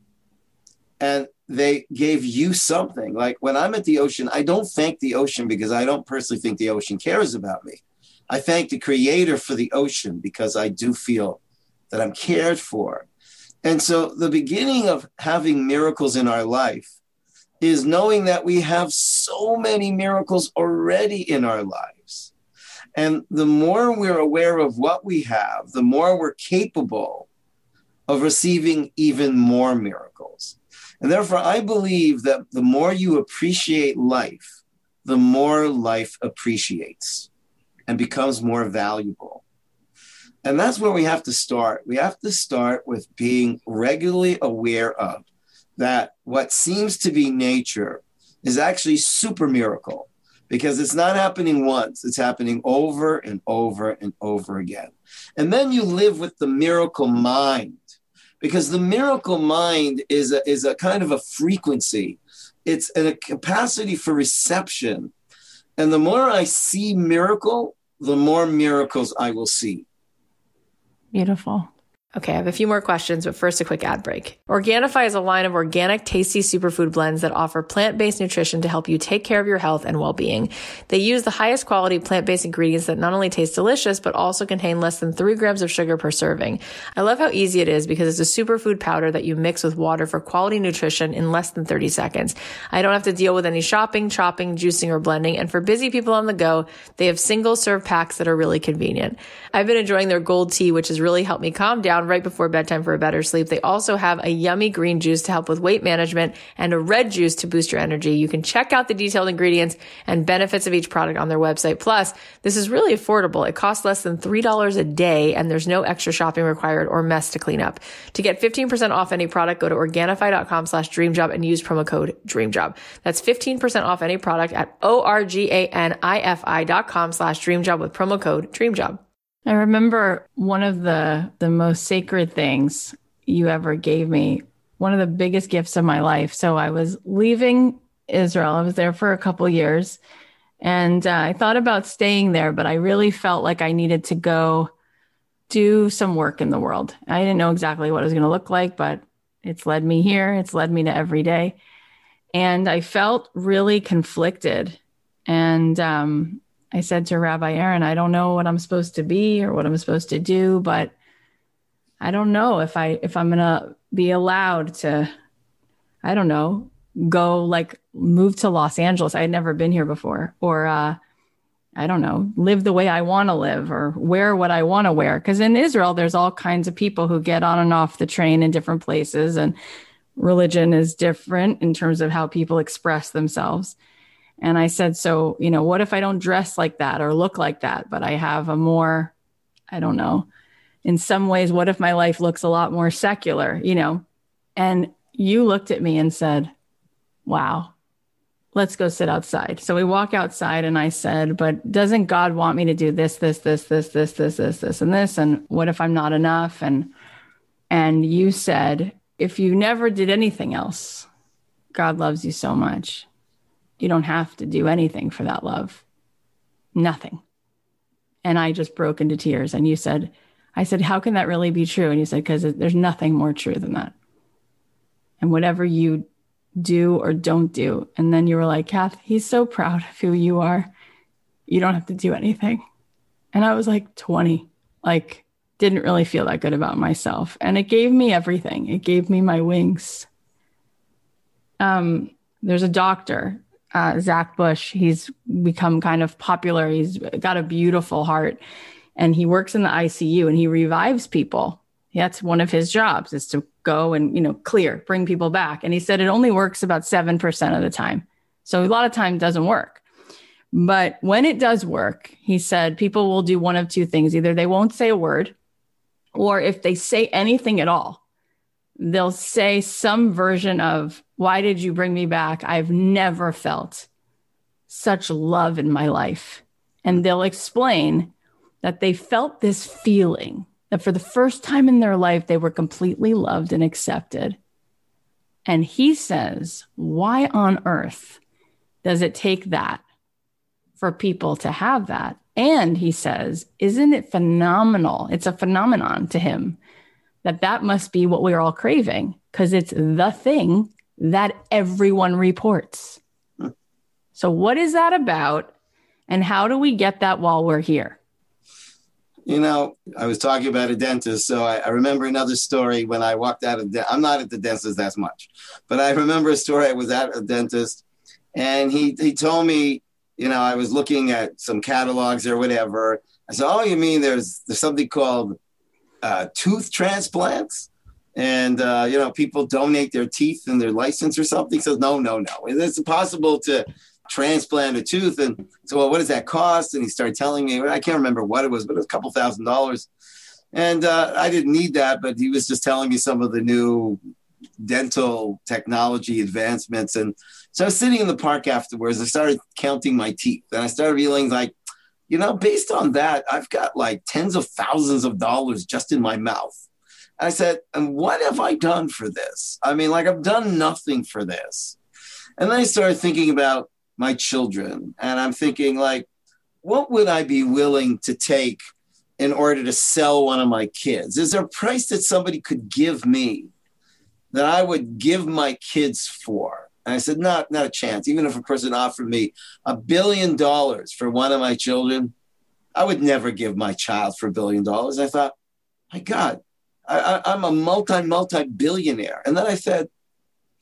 and they gave you something. Like when I'm at the ocean, I don't thank the ocean because I don't personally think the ocean cares about me. I thank the creator for the ocean because I do feel that I'm cared for and so the beginning of having miracles in our life is knowing that we have so many miracles already in our lives. And the more we're aware of what we have, the more we're capable of receiving even more miracles. And therefore, I believe that the more you appreciate life, the more life appreciates and becomes more valuable. And that's where we have to start. We have to start with being regularly aware of that what seems to be nature is actually super miracle because it's not happening once, it's happening over and over and over again. And then you live with the miracle mind because the miracle mind is a, is a kind of a frequency, it's a capacity for reception. And the more I see miracle, the more miracles I will see. Beautiful. Okay, I have a few more questions, but first a quick ad break. Organifi is a line of organic, tasty superfood blends that offer plant-based nutrition to help you take care of your health and well-being. They use the highest quality plant-based ingredients that not only taste delicious, but also contain less than three grams of sugar per serving. I love how easy it is because it's a superfood powder that you mix with water for quality nutrition in less than 30 seconds. I don't have to deal with any shopping, chopping, juicing, or blending. And for busy people on the go, they have single serve packs that are really convenient. I've been enjoying their gold tea, which has really helped me calm down right before bedtime for a better sleep. They also have a yummy green juice to help with weight management and a red juice to boost your energy. You can check out the detailed ingredients and benefits of each product on their website. Plus, this is really affordable. It costs less than $3 a day and there's no extra shopping required or mess to clean up. To get 15% off any product, go to Organifi.com slash dreamjob and use promo code dreamjob. That's 15% off any product at O-R-G-A-N-I-F-I.com slash dreamjob with promo code dreamjob. I remember one of the the most sacred things you ever gave me, one of the biggest gifts of my life. So I was leaving Israel. I was there for a couple years and uh, I thought about staying there, but I really felt like I needed to go do some work in the world. I didn't know exactly what it was going to look like, but it's led me here. It's led me to every day. And I felt really conflicted. And um, I said to Rabbi Aaron, I don't know what I'm supposed to be or what I'm supposed to do, but I don't know if I if I'm gonna be allowed to, I don't know, go like move to Los Angeles. I had never been here before, or uh, I don't know, live the way I want to live or wear what I want to wear. Because in Israel, there's all kinds of people who get on and off the train in different places, and religion is different in terms of how people express themselves. And I said, So, you know, what if I don't dress like that or look like that, but I have a more, I don't know, in some ways, what if my life looks a lot more secular, you know? And you looked at me and said, Wow, let's go sit outside. So we walk outside and I said, But doesn't God want me to do this, this, this, this, this, this, this, this, and this? And what if I'm not enough? And and you said, if you never did anything else, God loves you so much you don't have to do anything for that love. Nothing. And I just broke into tears. And you said, I said, How can that really be true? And you said, Because there's nothing more true than that. And whatever you do or don't do. And then you were like, Kath, he's so proud of who you are. You don't have to do anything. And I was like 20, like, didn't really feel that good about myself. And it gave me everything, it gave me my wings. Um, there's a doctor uh, Zach Bush. He's become kind of popular. He's got a beautiful heart and he works in the ICU and he revives people. That's one of his jobs is to go and, you know, clear, bring people back. And he said it only works about 7% of the time. So a lot of time doesn't work. But when it does work, he said people will do one of two things. Either they won't say a word, or if they say anything at all, they'll say some version of, Why did you bring me back? I've never felt such love in my life. And they'll explain that they felt this feeling that for the first time in their life, they were completely loved and accepted. And he says, Why on earth does it take that for people to have that? And he says, Isn't it phenomenal? It's a phenomenon to him that that must be what we're all craving because it's the thing that everyone reports. So, what is that about? And how do we get that while we're here? You know, I was talking about a dentist, so I, I remember another story when I walked out of. De- I'm not at the dentist as much, but I remember a story. I was at a dentist, and he he told me, you know, I was looking at some catalogs or whatever. I said, "Oh, you mean there's there's something called uh, tooth transplants. and uh, you know people donate their teeth and their license or something. Says no, no, no. It's impossible to transplant a tooth. And so, well, what does that cost? And he started telling me. I can't remember what it was, but it was a couple thousand dollars. And uh, I didn't need that, but he was just telling me some of the new dental technology advancements. And so I was sitting in the park afterwards. I started counting my teeth, and I started realizing like you know, based on that, I've got like tens of thousands of dollars just in my mouth. I said, and what have I done for this? I mean, like, I've done nothing for this. And then I started thinking about my children, and I'm thinking, like, what would I be willing to take in order to sell one of my kids? Is there a price that somebody could give me that I would give my kids for? And I said, not, not a chance. Even if a person offered me a billion dollars for one of my children, I would never give my child for a billion dollars. I thought, my God, I, am a multi, multi billionaire. And then I said,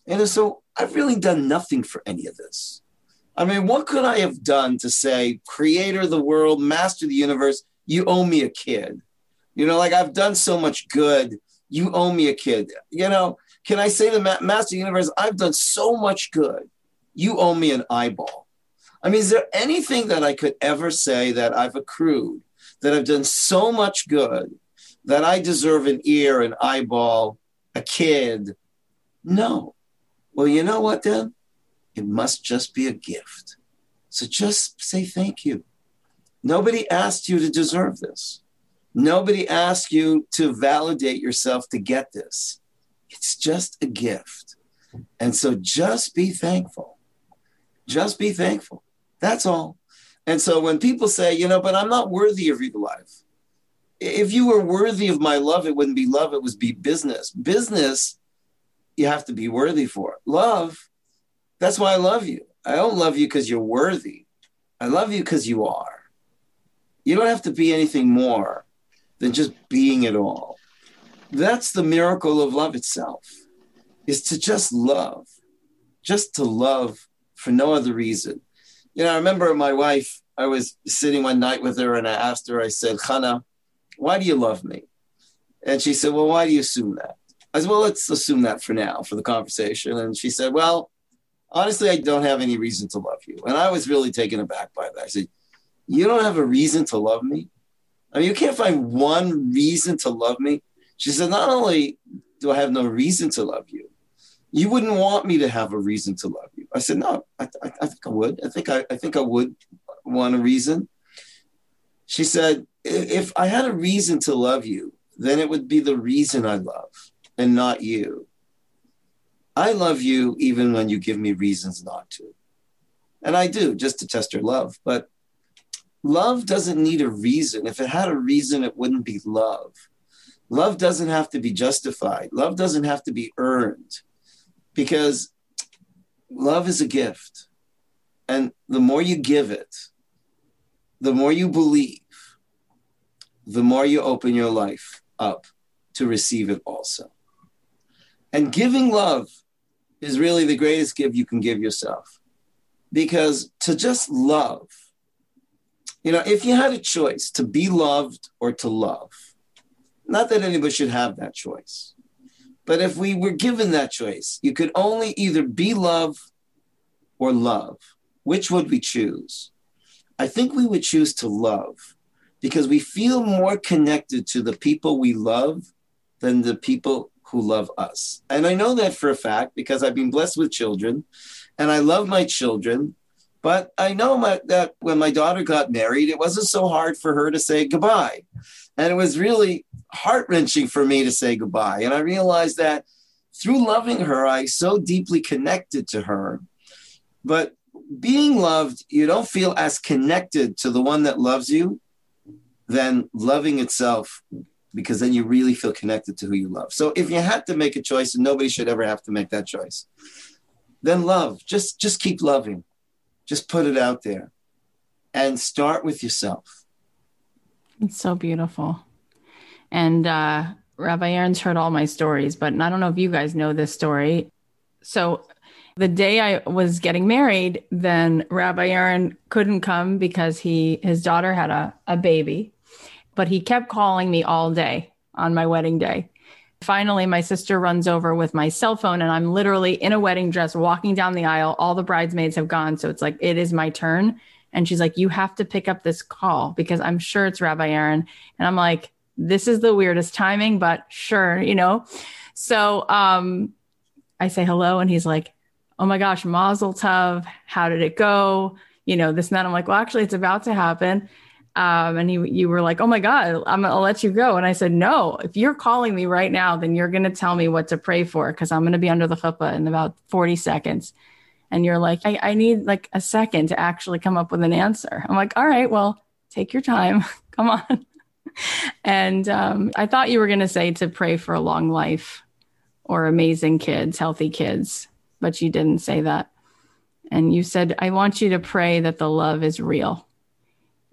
you know, so I've really done nothing for any of this. I mean, what could I have done to say, creator of the world, master of the universe, you owe me a kid? You know, like I've done so much good, you owe me a kid. You know, can I say to Ma- Master Universe, I've done so much good. You owe me an eyeball. I mean, is there anything that I could ever say that I've accrued, that I've done so much good, that I deserve an ear, an eyeball, a kid? No. Well, you know what then? It must just be a gift. So just say thank you. Nobody asked you to deserve this. Nobody asked you to validate yourself to get this. It's just a gift. And so just be thankful. Just be thankful. That's all. And so when people say, you know, but I'm not worthy of your life. If you were worthy of my love, it wouldn't be love, it would be business. Business, you have to be worthy for. Love, that's why I love you. I don't love you because you're worthy. I love you because you are. You don't have to be anything more than just being it all. That's the miracle of love itself, is to just love, just to love for no other reason. You know, I remember my wife, I was sitting one night with her and I asked her, I said, Chana, why do you love me? And she said, Well, why do you assume that? I said, Well, let's assume that for now, for the conversation. And she said, Well, honestly, I don't have any reason to love you. And I was really taken aback by that. I said, You don't have a reason to love me? I mean, you can't find one reason to love me. She said, Not only do I have no reason to love you, you wouldn't want me to have a reason to love you. I said, No, I, I, I think I would. I think I, I think I would want a reason. She said, If I had a reason to love you, then it would be the reason I love and not you. I love you even when you give me reasons not to. And I do, just to test your love. But love doesn't need a reason. If it had a reason, it wouldn't be love. Love doesn't have to be justified. Love doesn't have to be earned because love is a gift. And the more you give it, the more you believe, the more you open your life up to receive it also. And giving love is really the greatest gift you can give yourself. Because to just love, you know, if you had a choice to be loved or to love, not that anybody should have that choice. But if we were given that choice, you could only either be love or love. Which would we choose? I think we would choose to love because we feel more connected to the people we love than the people who love us. And I know that for a fact because I've been blessed with children and I love my children. But I know my, that when my daughter got married, it wasn't so hard for her to say goodbye. And it was really heart wrenching for me to say goodbye. And I realized that through loving her, I so deeply connected to her. But being loved, you don't feel as connected to the one that loves you than loving itself, because then you really feel connected to who you love. So if you had to make a choice, and nobody should ever have to make that choice, then love. Just just keep loving. Just put it out there. And start with yourself. It's so beautiful. And uh, Rabbi Aaron's heard all my stories, but I don't know if you guys know this story. So the day I was getting married, then Rabbi Aaron couldn't come because he his daughter had a, a baby, but he kept calling me all day on my wedding day. Finally, my sister runs over with my cell phone, and I'm literally in a wedding dress walking down the aisle. All the bridesmaids have gone. So it's like, it is my turn. And she's like, You have to pick up this call because I'm sure it's Rabbi Aaron. And I'm like, This is the weirdest timing, but sure, you know? So um, I say hello, and he's like, Oh my gosh, Mazel Tov. How did it go? You know, this and that. I'm like, Well, actually, it's about to happen um, and you were like, "Oh my God, I'm gonna let you go." And I said, "No, if you're calling me right now, then you're gonna tell me what to pray for because I'm gonna be under the chuppah in about 40 seconds." And you're like, I, "I need like a second to actually come up with an answer." I'm like, "All right, well, take your time. come on." and um, I thought you were gonna say to pray for a long life or amazing kids, healthy kids, but you didn't say that. And you said, "I want you to pray that the love is real."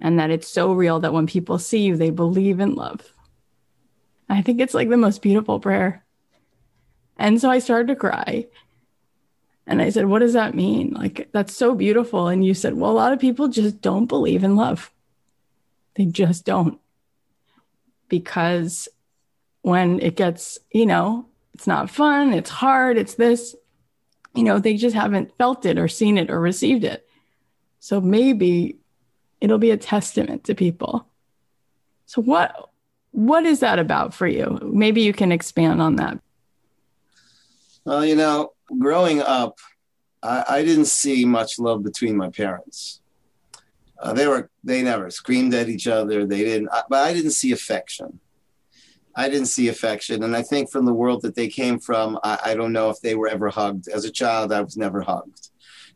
and that it's so real that when people see you, they believe in love. I think it's like the most beautiful prayer. And so I started to cry. And I said, What does that mean? Like, that's so beautiful. And you said, Well, a lot of people just don't believe in love. They just don't. Because when it gets, you know, it's not fun, it's hard, it's this, you know, they just haven't felt it or seen it or received it. So maybe it'll be a testament to people. So what what is that about for you? Maybe you can expand on that. Well, you know, growing up, I, I didn't see much love between my parents. Uh, they were they never screamed at each other. They didn't, but I didn't see affection. I didn't see affection, and I think from the world that they came from, I, I don't know if they were ever hugged. As a child, I was never hugged.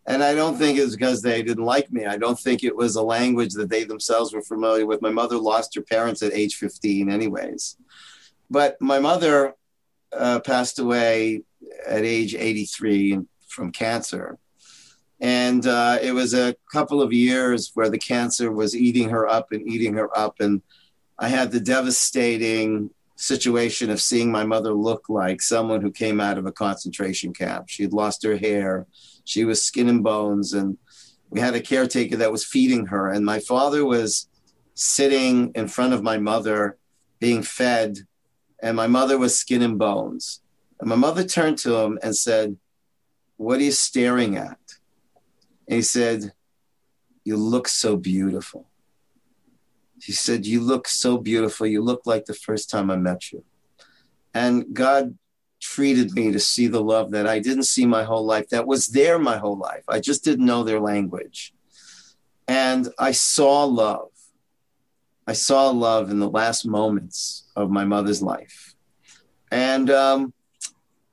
And I don't think it's because they didn't like me. I don't think it was a language that they themselves were familiar with. My mother lost her parents at age 15, anyways. But my mother uh, passed away at age 83 from cancer. And uh, it was a couple of years where the cancer was eating her up and eating her up. And I had the devastating situation of seeing my mother look like someone who came out of a concentration camp. She had lost her hair she was skin and bones, and we had a caretaker that was feeding her. And my father was sitting in front of my mother being fed, and my mother was skin and bones. And my mother turned to him and said, What are you staring at? And he said, You look so beautiful. He said, You look so beautiful. You look like the first time I met you. And God treated me to see the love that I didn't see my whole life, that was there my whole life. I just didn't know their language. And I saw love. I saw love in the last moments of my mother's life. And um,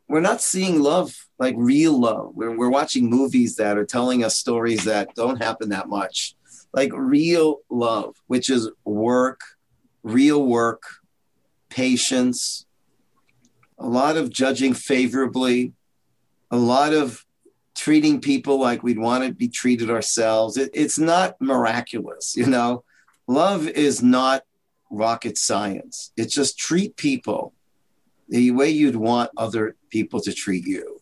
we're not seeing love like real love. We're, we're watching movies that are telling us stories that don't happen that much. Like real love, which is work, real work, patience, a lot of judging favorably, a lot of treating people like we'd want to be treated ourselves. It, it's not miraculous, you know. Love is not rocket science. It's just treat people the way you'd want other people to treat you.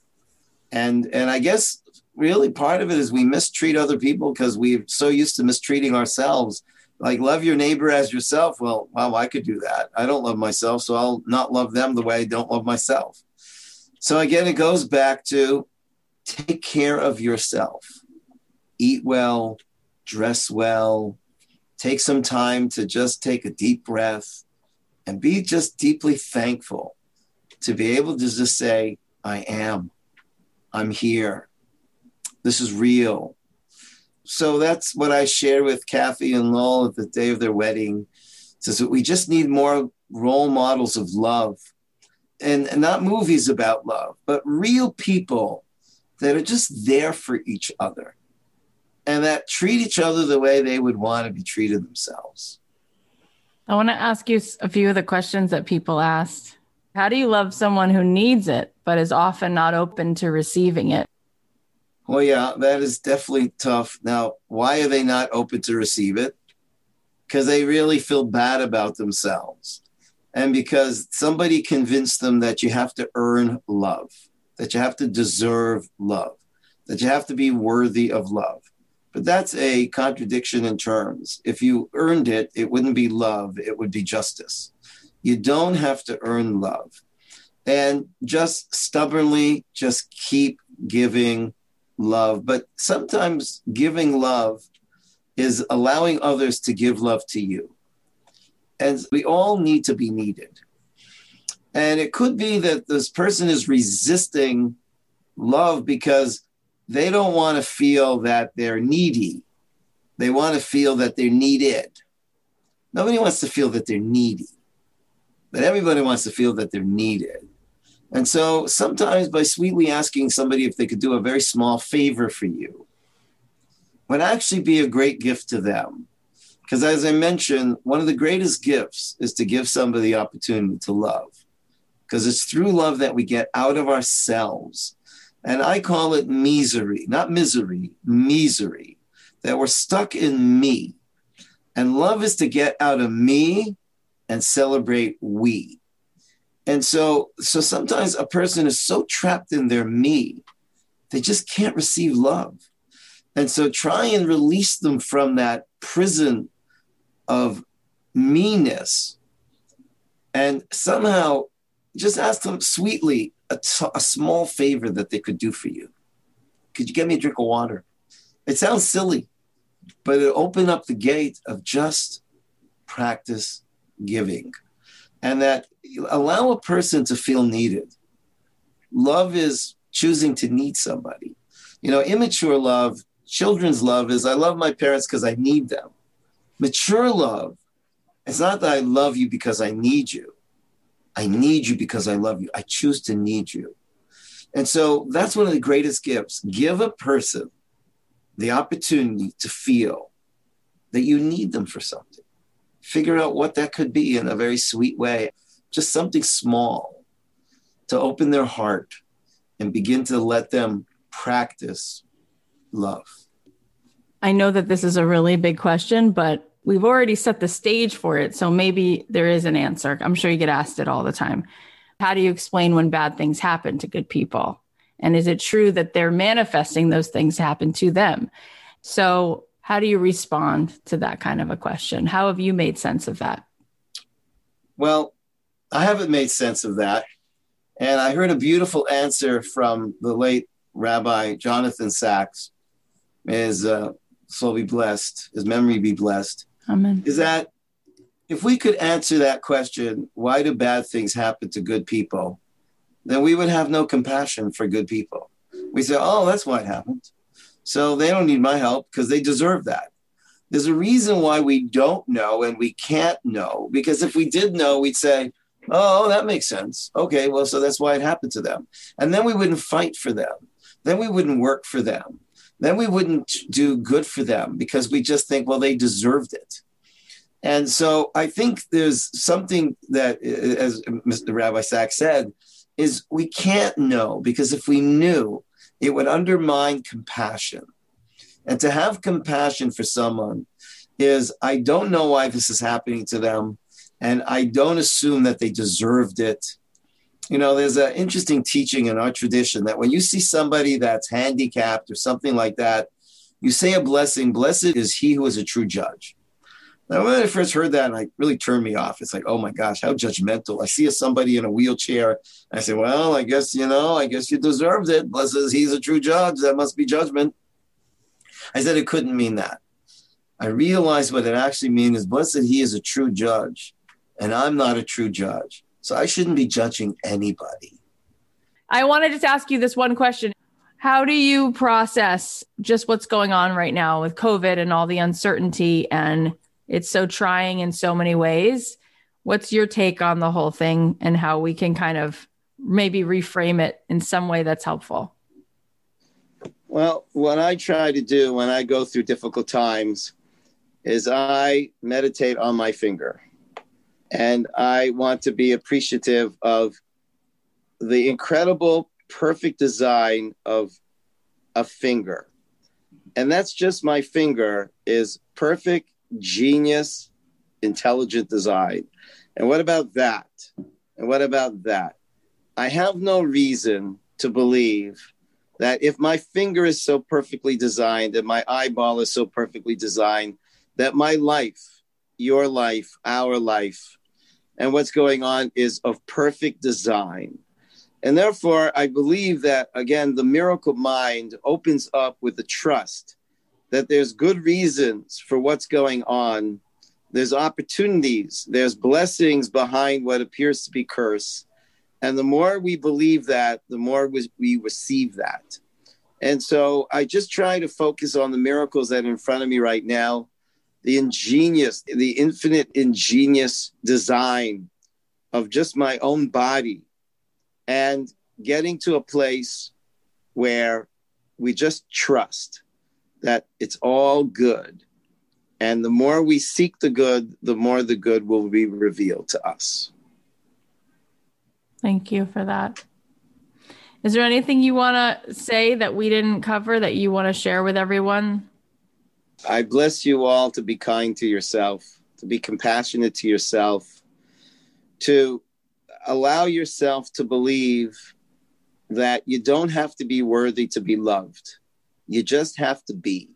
And and I guess really part of it is we mistreat other people because we're so used to mistreating ourselves like love your neighbor as yourself. Well, wow, I could do that. I don't love myself, so I'll not love them the way I don't love myself. So again, it goes back to take care of yourself. Eat well, dress well, take some time to just take a deep breath and be just deeply thankful to be able to just say, I am, I'm here. This is real so that's what I shared with Kathy and Lowell at the day of their wedding. Says that we just need more role models of love, and, and not movies about love, but real people that are just there for each other, and that treat each other the way they would want to be treated themselves. I want to ask you a few of the questions that people asked. How do you love someone who needs it but is often not open to receiving it? Well, yeah, that is definitely tough. Now, why are they not open to receive it? Because they really feel bad about themselves. And because somebody convinced them that you have to earn love, that you have to deserve love, that you have to be worthy of love. But that's a contradiction in terms. If you earned it, it wouldn't be love, it would be justice. You don't have to earn love. and just stubbornly just keep giving love. But sometimes giving love is allowing others to give love to you. And we all need to be needed. And it could be that this person is resisting love because they don't want to feel that they're needy. They want to feel that they're needed. Nobody wants to feel that they're needy, but everybody wants to feel that they're needed. And so sometimes by sweetly asking somebody if they could do a very small favor for you would actually be a great gift to them. Because as I mentioned, one of the greatest gifts is to give somebody the opportunity to love. Because it's through love that we get out of ourselves. And I call it misery, not misery, misery, that we're stuck in me and love is to get out of me and celebrate we. And so, so sometimes a person is so trapped in their me, they just can't receive love. And so try and release them from that prison of meanness and somehow just ask them sweetly a, t- a small favor that they could do for you. Could you get me a drink of water? It sounds silly, but it opened up the gate of just practice giving and that allow a person to feel needed. Love is choosing to need somebody. You know, immature love, children's love is I love my parents because I need them. Mature love, it's not that I love you because I need you. I need you because I love you. I choose to need you. And so that's one of the greatest gifts. Give a person the opportunity to feel that you need them for something. Figure out what that could be in a very sweet way, just something small to open their heart and begin to let them practice love. I know that this is a really big question, but we've already set the stage for it. So maybe there is an answer. I'm sure you get asked it all the time. How do you explain when bad things happen to good people? And is it true that they're manifesting those things happen to them? So, how do you respond to that kind of a question? How have you made sense of that? Well, I haven't made sense of that. And I heard a beautiful answer from the late Rabbi Jonathan Sacks. His uh, soul be blessed, his memory be blessed. Amen. Is that if we could answer that question, why do bad things happen to good people? then we would have no compassion for good people. We say, oh, that's why it happened. So they don't need my help because they deserve that. There's a reason why we don't know and we can't know, because if we did know, we'd say, oh, that makes sense. Okay, well, so that's why it happened to them. And then we wouldn't fight for them. Then we wouldn't work for them. Then we wouldn't do good for them because we just think, well, they deserved it. And so I think there's something that, uh, as Mr. Rabbi Sacks said, is we can't know because if we knew, it would undermine compassion. And to have compassion for someone is I don't know why this is happening to them, and I don't assume that they deserved it. You know, there's an interesting teaching in our tradition that when you see somebody that's handicapped or something like that, you say a blessing, blessed is he who is a true judge. Now, when I first heard that, it really turned me off. It's like, oh my gosh, how judgmental. I see somebody in a wheelchair. I say, well, I guess, you know, I guess you deserved it. Blessed is he's a true judge. That must be judgment. I said it couldn't mean that. I realized what it actually means is blessed he is a true judge, and I'm not a true judge. So I shouldn't be judging anybody. I wanted to ask you this one question. How do you process just what's going on right now with COVID and all the uncertainty and it's so trying in so many ways. What's your take on the whole thing and how we can kind of maybe reframe it in some way that's helpful? Well, what I try to do when I go through difficult times is I meditate on my finger. And I want to be appreciative of the incredible, perfect design of a finger. And that's just my finger is perfect genius, intelligent design. And what about that? And what about that? I have no reason to believe that if my finger is so perfectly designed and my eyeball is so perfectly designed, that my life, your life, our life, and what's going on is of perfect design. And therefore, I believe that, again, the miracle mind opens up with the trust that there's good reasons for what's going on. There's opportunities, there's blessings behind what appears to be curse. And the more we believe that, the more we receive that. And so I just try to focus on the miracles that are in front of me right now, the ingenious, the infinite ingenious design of just my own body and getting to a place where we just trust that it's all good. And the more we seek the good, the more the good will be revealed to us. Thank you for that. Is there anything you want to say that we didn't cover that you want to share with everyone? I bless you all to be kind to yourself, to be compassionate to yourself, to allow yourself to believe that you don't have to be worthy to be loved. You just have to be.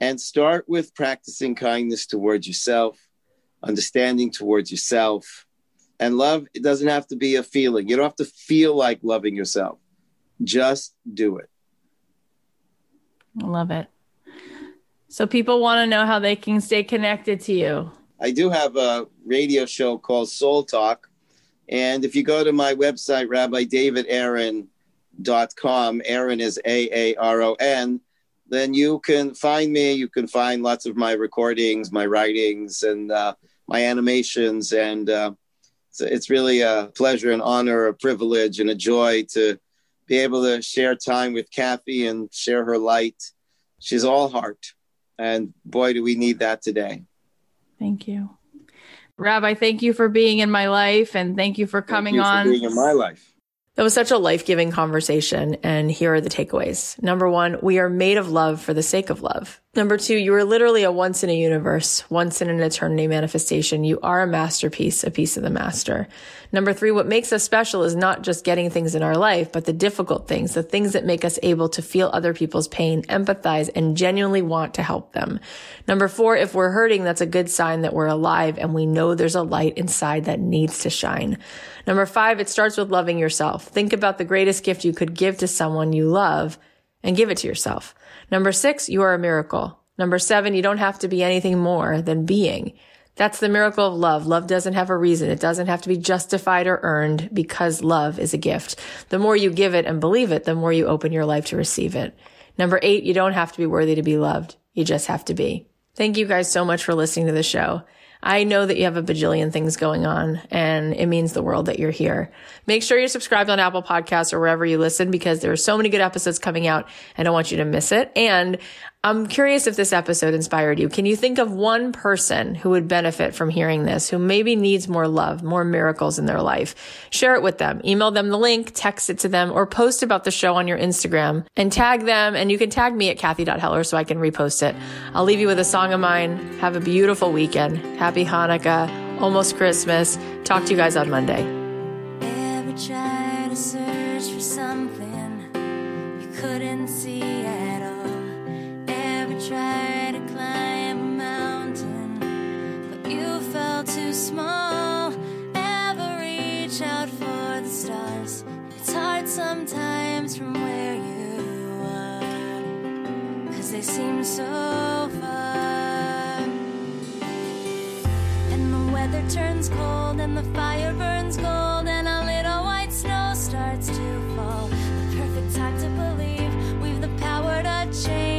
And start with practicing kindness towards yourself, understanding towards yourself, and love, it doesn't have to be a feeling. You don't have to feel like loving yourself. Just do it. I love it. So people want to know how they can stay connected to you. I do have a radio show called Soul Talk. And if you go to my website, rabbidavidaaron.com, Aaron is A A R O N, then you can find me. You can find lots of my recordings, my writings, and uh, my animations. And uh, it's, it's really a pleasure and honor, a privilege and a joy to be able to share time with Kathy and share her light. She's all heart. And boy, do we need that today. Thank you. Rabbi, thank you for being in my life and thank you for coming you on. Being in my life. That was such a life giving conversation. And here are the takeaways. Number one, we are made of love for the sake of love. Number two, you are literally a once in a universe, once in an eternity manifestation. You are a masterpiece, a piece of the master. Number three, what makes us special is not just getting things in our life, but the difficult things, the things that make us able to feel other people's pain, empathize, and genuinely want to help them. Number four, if we're hurting, that's a good sign that we're alive and we know there's a light inside that needs to shine. Number five, it starts with loving yourself. Think about the greatest gift you could give to someone you love and give it to yourself. Number six, you are a miracle. Number seven, you don't have to be anything more than being. That's the miracle of love. Love doesn't have a reason. It doesn't have to be justified or earned because love is a gift. The more you give it and believe it, the more you open your life to receive it. Number eight, you don't have to be worthy to be loved. You just have to be. Thank you guys so much for listening to the show. I know that you have a bajillion things going on and it means the world that you're here. Make sure you're subscribed on Apple Podcasts or wherever you listen because there are so many good episodes coming out. I don't want you to miss it. And I'm curious if this episode inspired you. Can you think of one person who would benefit from hearing this, who maybe needs more love, more miracles in their life? Share it with them. Email them the link, text it to them, or post about the show on your Instagram and tag them. And you can tag me at Kathy.Heller so I can repost it. I'll leave you with a song of mine. Have a beautiful weekend. Happy Hanukkah, almost Christmas. Talk to you guys on Monday. Too small? Ever reach out for the stars? It's hard sometimes from where you are, cause they seem so far. And the weather turns cold and the fire burns gold and a little white snow starts to fall. The perfect time to believe we've the power to change